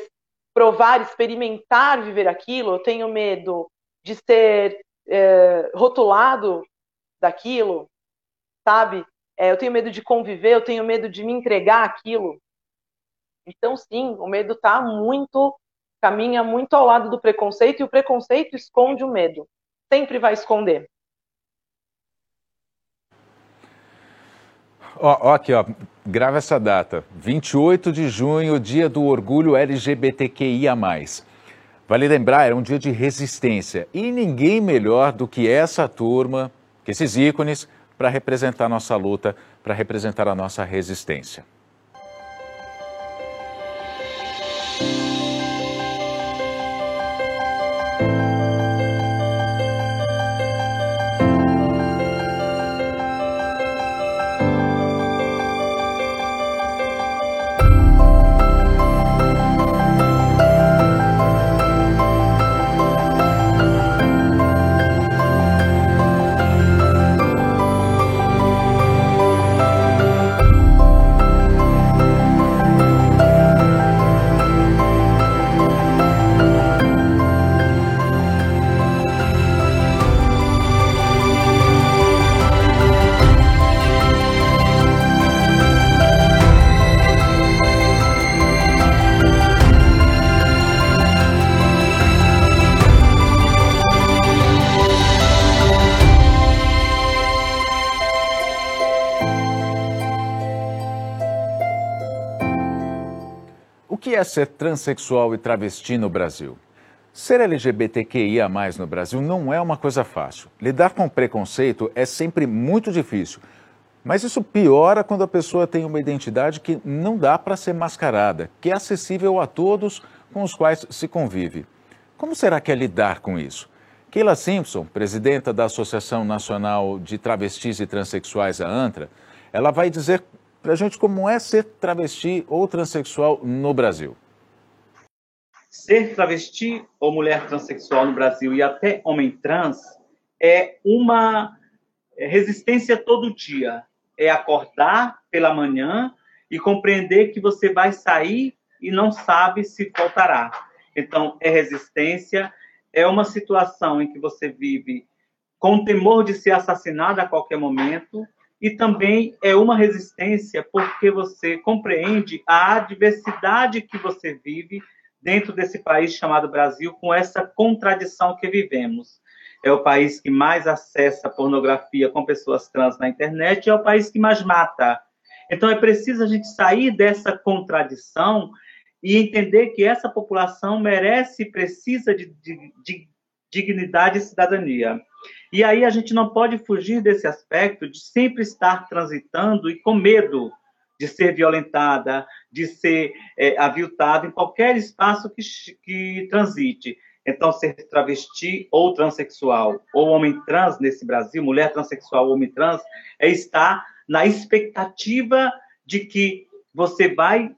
provar, experimentar viver aquilo. Eu tenho medo de ser é, rotulado daquilo, sabe? É, eu tenho medo de conviver, eu tenho medo de me entregar aquilo. Então, sim, o medo está muito, caminha muito ao lado do preconceito, e o preconceito esconde o medo. Sempre vai esconder. Ó, ó, aqui, ó, grava essa data. 28 de junho, dia do orgulho LGBTQIA. Vale lembrar, era um dia de resistência. E ninguém melhor do que essa turma, que esses ícones, para representar nossa luta, para representar a nossa resistência. Ser transexual e travesti no Brasil? Ser LGBTQIA no Brasil não é uma coisa fácil. Lidar com preconceito é sempre muito difícil. Mas isso piora quando a pessoa tem uma identidade que não dá para ser mascarada, que é acessível a todos com os quais se convive. Como será que é lidar com isso? Keila Simpson, presidenta da Associação Nacional de Travestis e Transsexuais, a ANTRA, ela vai dizer para a gente como é ser travesti ou transexual no Brasil. Ser travesti ou mulher transexual no Brasil e até homem trans é uma resistência todo dia. É acordar pela manhã e compreender que você vai sair e não sabe se voltará. Então, é resistência, é uma situação em que você vive com temor de ser assassinado a qualquer momento, e também é uma resistência porque você compreende a adversidade que você vive dentro desse país chamado Brasil, com essa contradição que vivemos. É o país que mais acessa pornografia com pessoas trans na internet, é o país que mais mata. Então é preciso a gente sair dessa contradição e entender que essa população merece e precisa de, de, de, dignidade e cidadania. E aí a gente não pode fugir desse aspecto de sempre estar transitando e com medo de ser violentada, de ser é, aviltada em qualquer espaço que, que transite. Então, ser travesti ou transexual, ou homem trans nesse Brasil, mulher transexual homem trans, é estar na expectativa de que você vai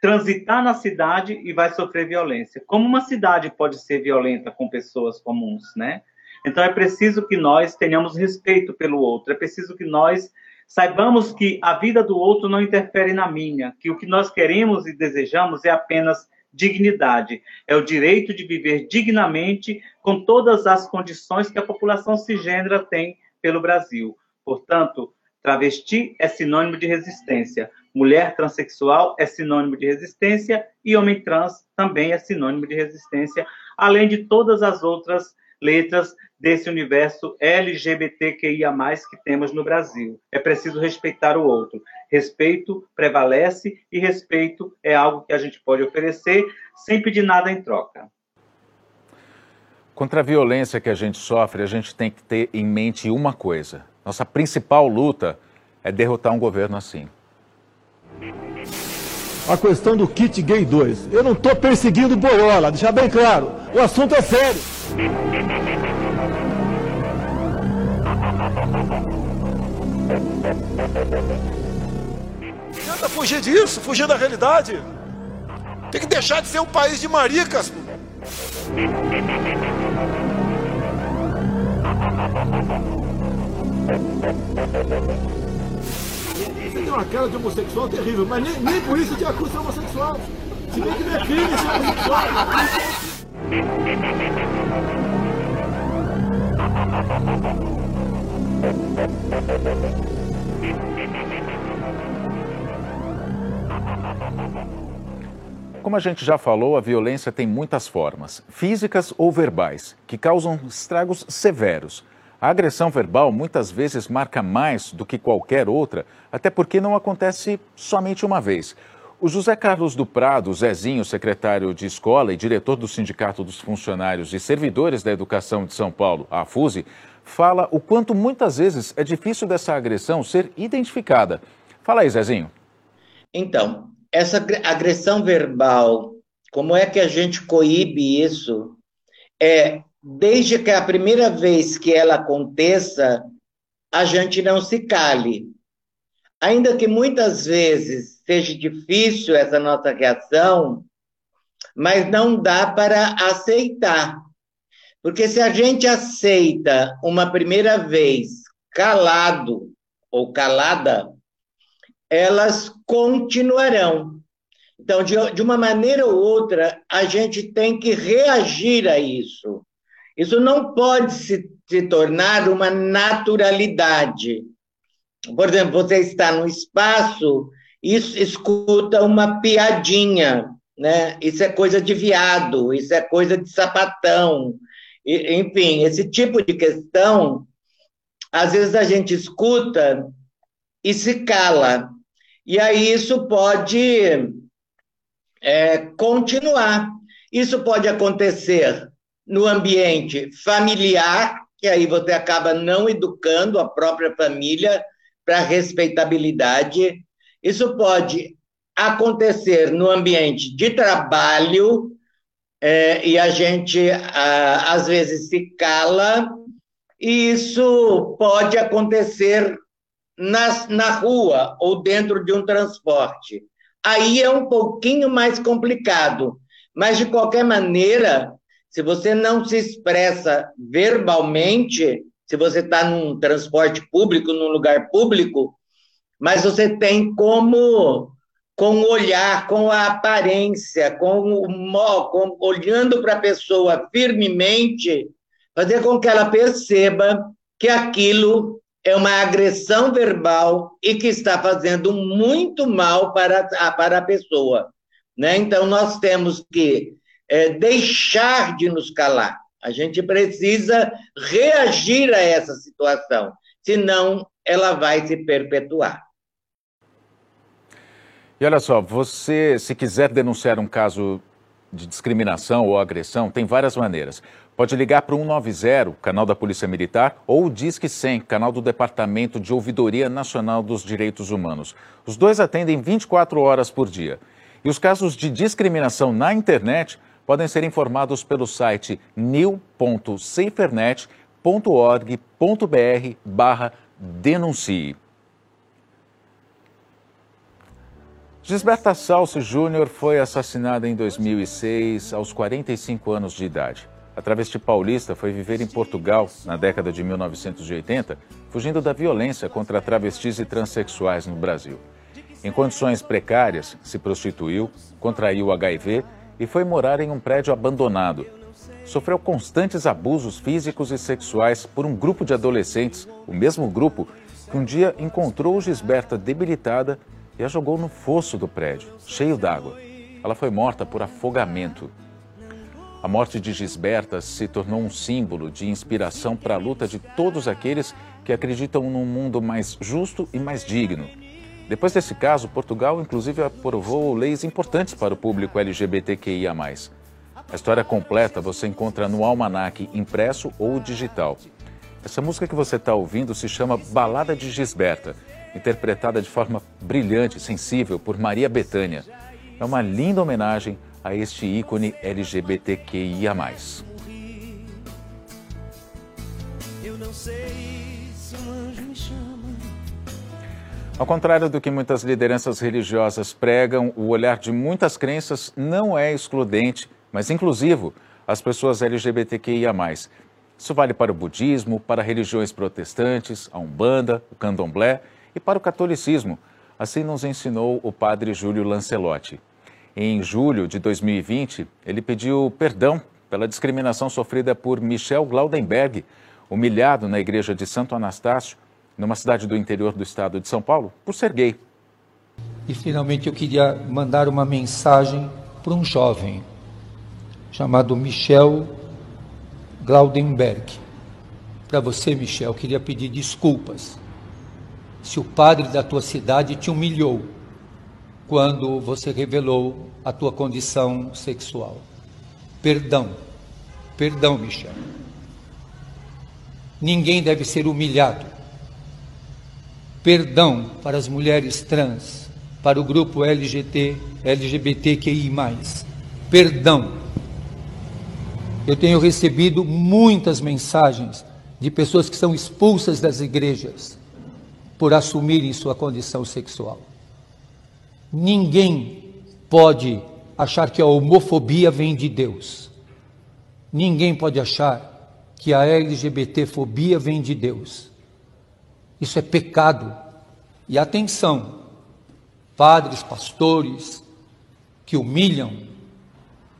transitar na cidade e vai sofrer violência. Como uma cidade pode ser violenta com pessoas comuns, né? Então é preciso que nós tenhamos respeito pelo outro, é preciso que nós saibamos que a vida do outro não interfere na minha, que o que nós queremos e desejamos é apenas dignidade, é o direito de viver dignamente com todas as condições que a população cisgênera tem pelo Brasil. Portanto, travesti é sinônimo de resistência, mulher transexual é sinônimo de resistência e homem trans também é sinônimo de resistência, além de todas as outras letras desse universo LGBTQIA+, que temos no Brasil. É preciso respeitar o outro. Respeito prevalece e respeito é algo que a gente pode oferecer sem pedir nada em troca. Contra a violência que a gente sofre, a gente tem que ter em mente uma coisa. Nossa principal luta é derrotar um governo assim. A questão do kit gay 2. Eu não estou perseguindo Borola, deixar bem claro. O assunto é sério. Tenta fugir disso, fugir da realidade. Tem que deixar de ser um país de maricas. Você tem uma cara de homossexual terrível, mas nem, nem por isso te acusa homossexual. Se bem que não é crime ser homossexual. Como a gente já falou, a violência tem muitas formas, físicas ou verbais, que causam estragos severos. A agressão verbal muitas vezes marca mais do que qualquer outra, até porque não acontece somente uma vez. O José Carlos do Prado, Zezinho, secretário de escola e diretor do Sindicato dos Funcionários e Servidores da Educação de São Paulo, a FUSE, fala o quanto muitas vezes é difícil dessa agressão ser identificada. Fala aí, Zezinho. Então, essa agressão verbal, como é que a gente coíbe isso? É desde que a primeira vez que ela aconteça, a gente não se cale. Ainda que muitas vezes seja difícil essa nossa reação, mas não dá para aceitar. Porque se a gente aceita uma primeira vez calado ou calada, elas continuarão. Então, de, de uma maneira ou outra, a gente tem que reagir a isso. Isso não pode se, se tornar uma naturalidade. Por exemplo, você está num espaço e escuta uma piadinha, né? Isso é coisa de viado, isso é coisa de sapatão. E, enfim, esse tipo de questão, às vezes a gente escuta e se cala. E aí isso pode é, continuar. Isso pode acontecer no ambiente familiar, que aí você acaba não educando a própria família para respeitabilidade. Isso pode acontecer no ambiente de trabalho, é, e a gente a, às vezes se cala, e isso pode acontecer na, na rua ou dentro de um transporte. Aí é um pouquinho mais complicado, mas de qualquer maneira, se você não se expressa verbalmente, se você está num transporte público, num lugar público, mas você tem como, com o olhar, com a aparência, com o com, olhando para a pessoa firmemente, fazer com que ela perceba que aquilo é uma agressão verbal e que está fazendo muito mal para a, para a pessoa. Né? Então, nós temos que é, deixar de nos calar. A gente precisa reagir a essa situação, senão ela vai se perpetuar. E olha só, você, se quiser denunciar um caso de discriminação ou agressão, tem várias maneiras. Pode ligar para o 190, canal da Polícia Militar, ou o Disque 100, canal do Departamento de Ouvidoria Nacional dos Direitos Humanos. Os dois atendem 24 horas por dia. E os casos de discriminação na internet podem ser informados pelo site new.safernet.org.br barra denuncie. Gisberta Salsi Júnior foi assassinada em 2006, aos 45 anos de idade. A travesti paulista foi viver em Portugal na década de 1980, fugindo da violência contra travestis e transexuais no Brasil. Em condições precárias, se prostituiu, contraiu HIV e foi morar em um prédio abandonado. Sofreu constantes abusos físicos e sexuais por um grupo de adolescentes, o mesmo grupo que um dia encontrou Gisberta debilitada e a jogou no fosso do prédio, cheio d'água. Ela foi morta por afogamento. A morte de Gisberta se tornou um símbolo de inspiração para a luta de todos aqueles que acreditam num mundo mais justo e mais digno. Depois desse caso, Portugal inclusive aprovou leis importantes para o público LGBTQIA. A história completa você encontra no Almanac impresso ou digital. Essa música que você está ouvindo se chama Balada de Gisberta, interpretada de forma brilhante e sensível por Maria Bethânia. É uma linda homenagem a este ícone LGBTQIA. Ao contrário do que muitas lideranças religiosas pregam, o olhar de muitas crenças não é excludente, mas inclusivo às pessoas LGBTQIA. Isso vale para o budismo, para religiões protestantes, a Umbanda, o Candomblé e para o catolicismo. Assim nos ensinou o padre Júlio Lancelotti. Em julho de 2020, ele pediu perdão pela discriminação sofrida por Michel Glaudenberg, humilhado na igreja de Santo Anastácio, numa cidade do interior do estado de São Paulo, por ser gay. E finalmente eu queria mandar uma mensagem para um jovem chamado Michel Glaudenberg. Para você, Michel, queria pedir desculpas se o padre da tua cidade te humilhou quando você revelou a tua condição sexual. Perdão, perdão, Michel. Ninguém deve ser humilhado. Perdão para as mulheres trans, para o grupo LGBT, LGBTQI. Perdão. Eu tenho recebido muitas mensagens de pessoas que são expulsas das igrejas por assumirem sua condição sexual. Ninguém pode achar que a homofobia vem de Deus. Ninguém pode achar que a LGBTfobia vem de Deus. Isso é pecado. E atenção, padres, pastores que humilham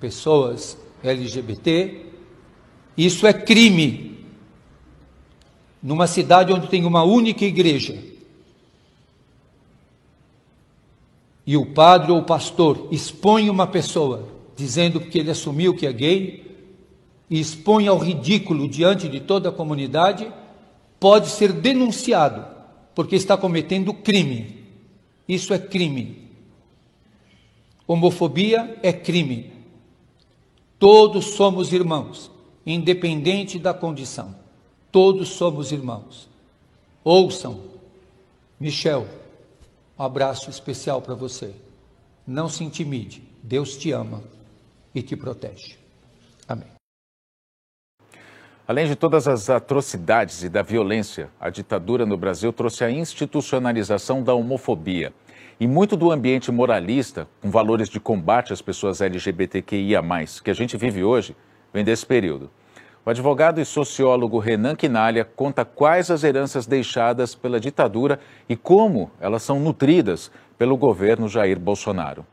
pessoas LGBT, isso é crime. Numa cidade onde tem uma única igreja, e o padre ou o pastor expõe uma pessoa dizendo que ele assumiu que é gay e expõe ao ridículo diante de toda a comunidade, pode ser denunciado porque está cometendo crime. Isso é crime. Homofobia é crime. Todos somos irmãos, independente da condição. Todos somos irmãos. Ouçam, Michel, um abraço especial para você. Não se intimide. Deus te ama e te protege. Amém. Além de todas as atrocidades e da violência, a ditadura no Brasil trouxe a institucionalização da homofobia. E muito do ambiente moralista, com valores de combate às pessoas LGBTQIA, que a gente vive hoje, vem desse período. O advogado e sociólogo Renan Quinalha conta quais as heranças deixadas pela ditadura e como elas são nutridas pelo governo Jair Bolsonaro.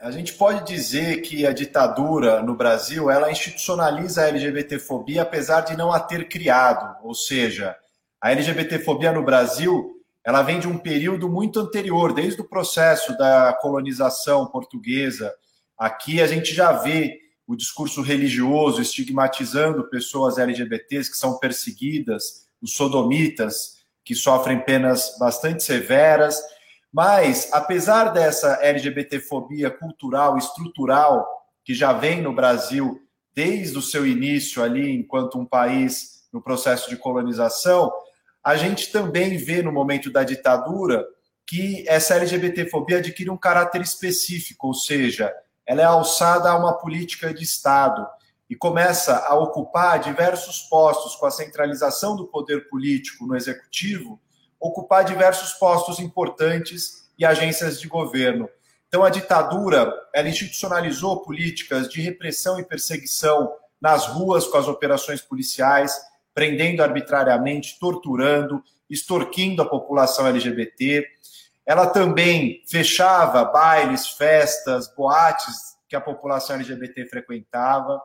A gente pode dizer que a ditadura no Brasil ela institucionaliza a LGBTfobia apesar de não a ter criado, ou seja, a LGBTfobia no Brasil ela vem de um período muito anterior, desde o processo da colonização portuguesa. Aqui a gente já vê o discurso religioso estigmatizando pessoas LGBTs que são perseguidas, os sodomitas, que sofrem penas bastante severas. Mas, apesar dessa LGBTfobia cultural, estrutural, que já vem no Brasil desde o seu início ali, enquanto um país no processo de colonização, a gente também vê no momento da ditadura que essa LGBTfobia adquire um caráter específico, ou seja, ela é alçada a uma política de Estado e começa a ocupar diversos postos com a centralização do poder político no executivo, ocupar diversos postos importantes e agências de governo. Então a ditadura, ela institucionalizou políticas de repressão e perseguição nas ruas com as operações policiais, prendendo arbitrariamente, torturando, extorquindo a população LGBT. Ela também fechava bailes, festas, boates que a população LGBT frequentava.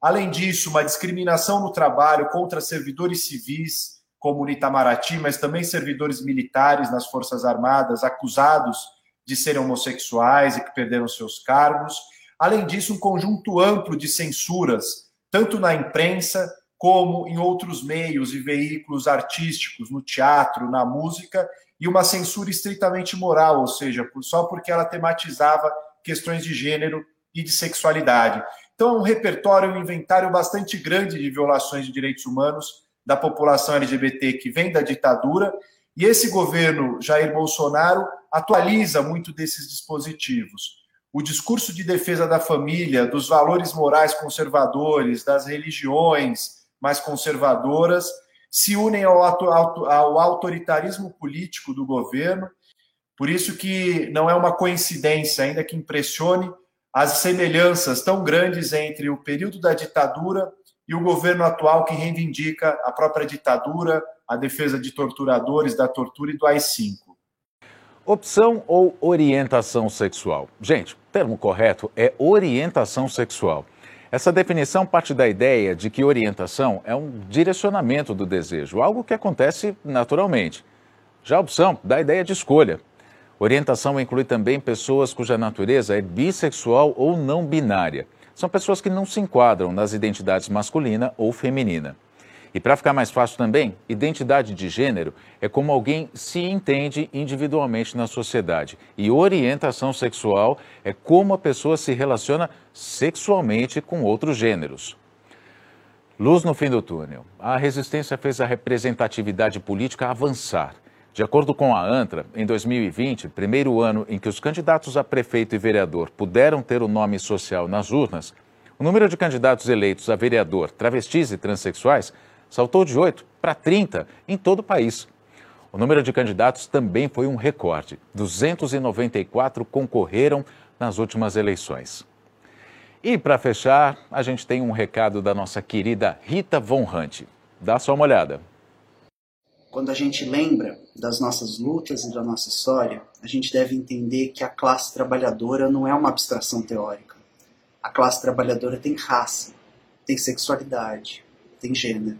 Além disso, uma discriminação no trabalho contra servidores civis, como no Itamaraty, mas também servidores militares nas Forças Armadas, acusados de serem homossexuais e que perderam seus cargos. Além disso, um conjunto amplo de censuras, tanto na imprensa como em outros meios e veículos artísticos, no teatro, na música, e uma censura estritamente moral, ou seja, só porque ela tematizava questões de gênero e de sexualidade. Então, é um repertório, um inventário bastante grande de violações de direitos humanos da população LGBT que vem da ditadura, e esse governo Jair Bolsonaro atualiza muito desses dispositivos. O discurso de defesa da família, dos valores morais conservadores, das religiões mais conservadoras, se unem ao, ao autoritarismo político do governo. Por isso que não é uma coincidência, ainda que impressione, as semelhanças tão grandes entre o período da ditadura e o governo atual que reivindica a própria ditadura, a defesa de torturadores, da tortura e do AI-5. Opção ou orientação sexual? Gente, termo correto é orientação sexual. Essa definição parte da ideia de que orientação é um direcionamento do desejo, algo que acontece naturalmente. Já a opção dá a ideia de escolha. Orientação inclui também pessoas cuja natureza é bissexual ou não binária. São pessoas que não se enquadram nas identidades masculina ou feminina. E para ficar mais fácil também, identidade de gênero é como alguém se entende individualmente na sociedade. E orientação sexual é como a pessoa se relaciona sexualmente com outros gêneros. Luz no fim do túnel. A resistência fez a representatividade política avançar. De acordo com a ANTRA, em 2020, primeiro ano em que os candidatos a prefeito e vereador puderam ter o nome social nas urnas, o número de candidatos eleitos a vereador, travestis e transexuais saltou de 8 para 30 em todo o país. O número de candidatos também foi um recorde. 294 concorreram nas últimas eleições. E para fechar, a gente tem um recado da nossa querida Rita Von Hunt. Dá só uma olhada. Quando a gente lembra das nossas lutas e da nossa história, a gente deve entender que a classe trabalhadora não é uma abstração teórica. A classe trabalhadora tem raça, tem sexualidade, tem gênero.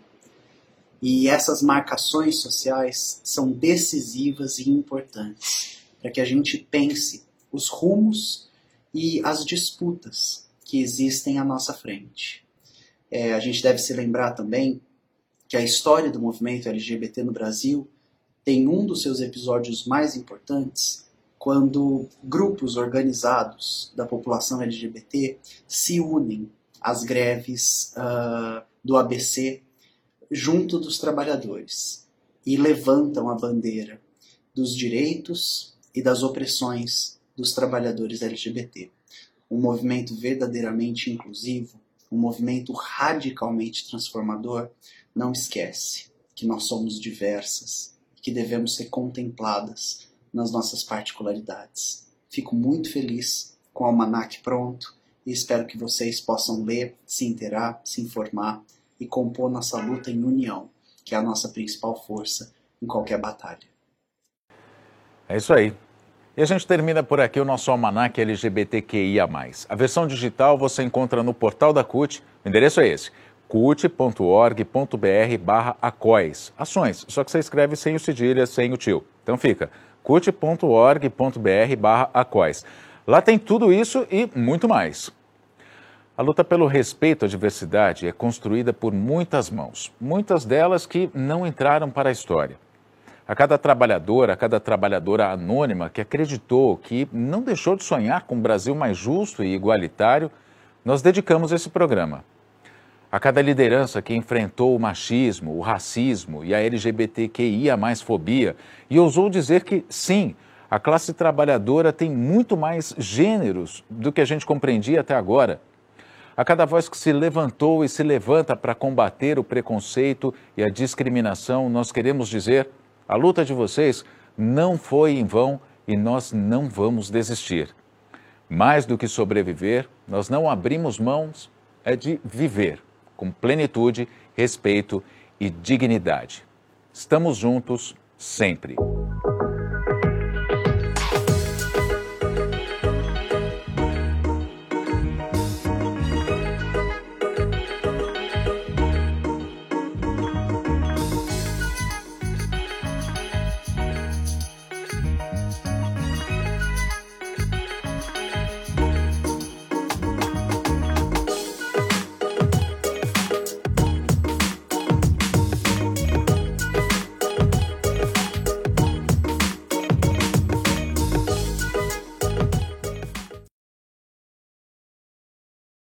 E essas marcações sociais são decisivas e importantes para que a gente pense os rumos e as disputas que existem à nossa frente. É, a gente deve se lembrar também que a história do movimento LGBT no Brasil tem um dos seus episódios mais importantes quando grupos organizados da população LGBT se unem às greves uh, do ABC junto dos trabalhadores e levantam a bandeira dos direitos e das opressões dos trabalhadores LGBT. Um movimento verdadeiramente inclusivo, um movimento radicalmente transformador, não esquece que nós somos diversas que devemos ser contempladas nas nossas particularidades. Fico muito feliz com o Almanac pronto e espero que vocês possam ler, se inteirar, se informar e compor nossa luta em união, que é a nossa principal força em qualquer batalha. É isso aí. E a gente termina por aqui o nosso almanac LGBTQIA+. A versão digital você encontra no portal da CUT, o endereço é esse, cut.org.br barra. Ações, só que você escreve sem o cedilha, sem o tio. Então fica cut.org.br barra. Lá tem tudo isso e muito mais. A luta pelo respeito à diversidade é construída por muitas mãos, muitas delas que não entraram para a história. A cada trabalhadora, a cada trabalhadora anônima que acreditou, que não deixou de sonhar com um Brasil mais justo e igualitário, nós dedicamos esse programa. A cada liderança que enfrentou o machismo, o racismo e a LGBTQIA mais fobia e ousou dizer que sim, a classe trabalhadora tem muito mais gêneros do que a gente compreendia até agora. A cada voz que se levantou e se levanta para combater o preconceito e a discriminação, nós queremos dizer: a luta de vocês não foi em vão e nós não vamos desistir. Mais do que sobreviver, nós não abrimos mãos, é de viver com plenitude, respeito e dignidade. Estamos juntos sempre.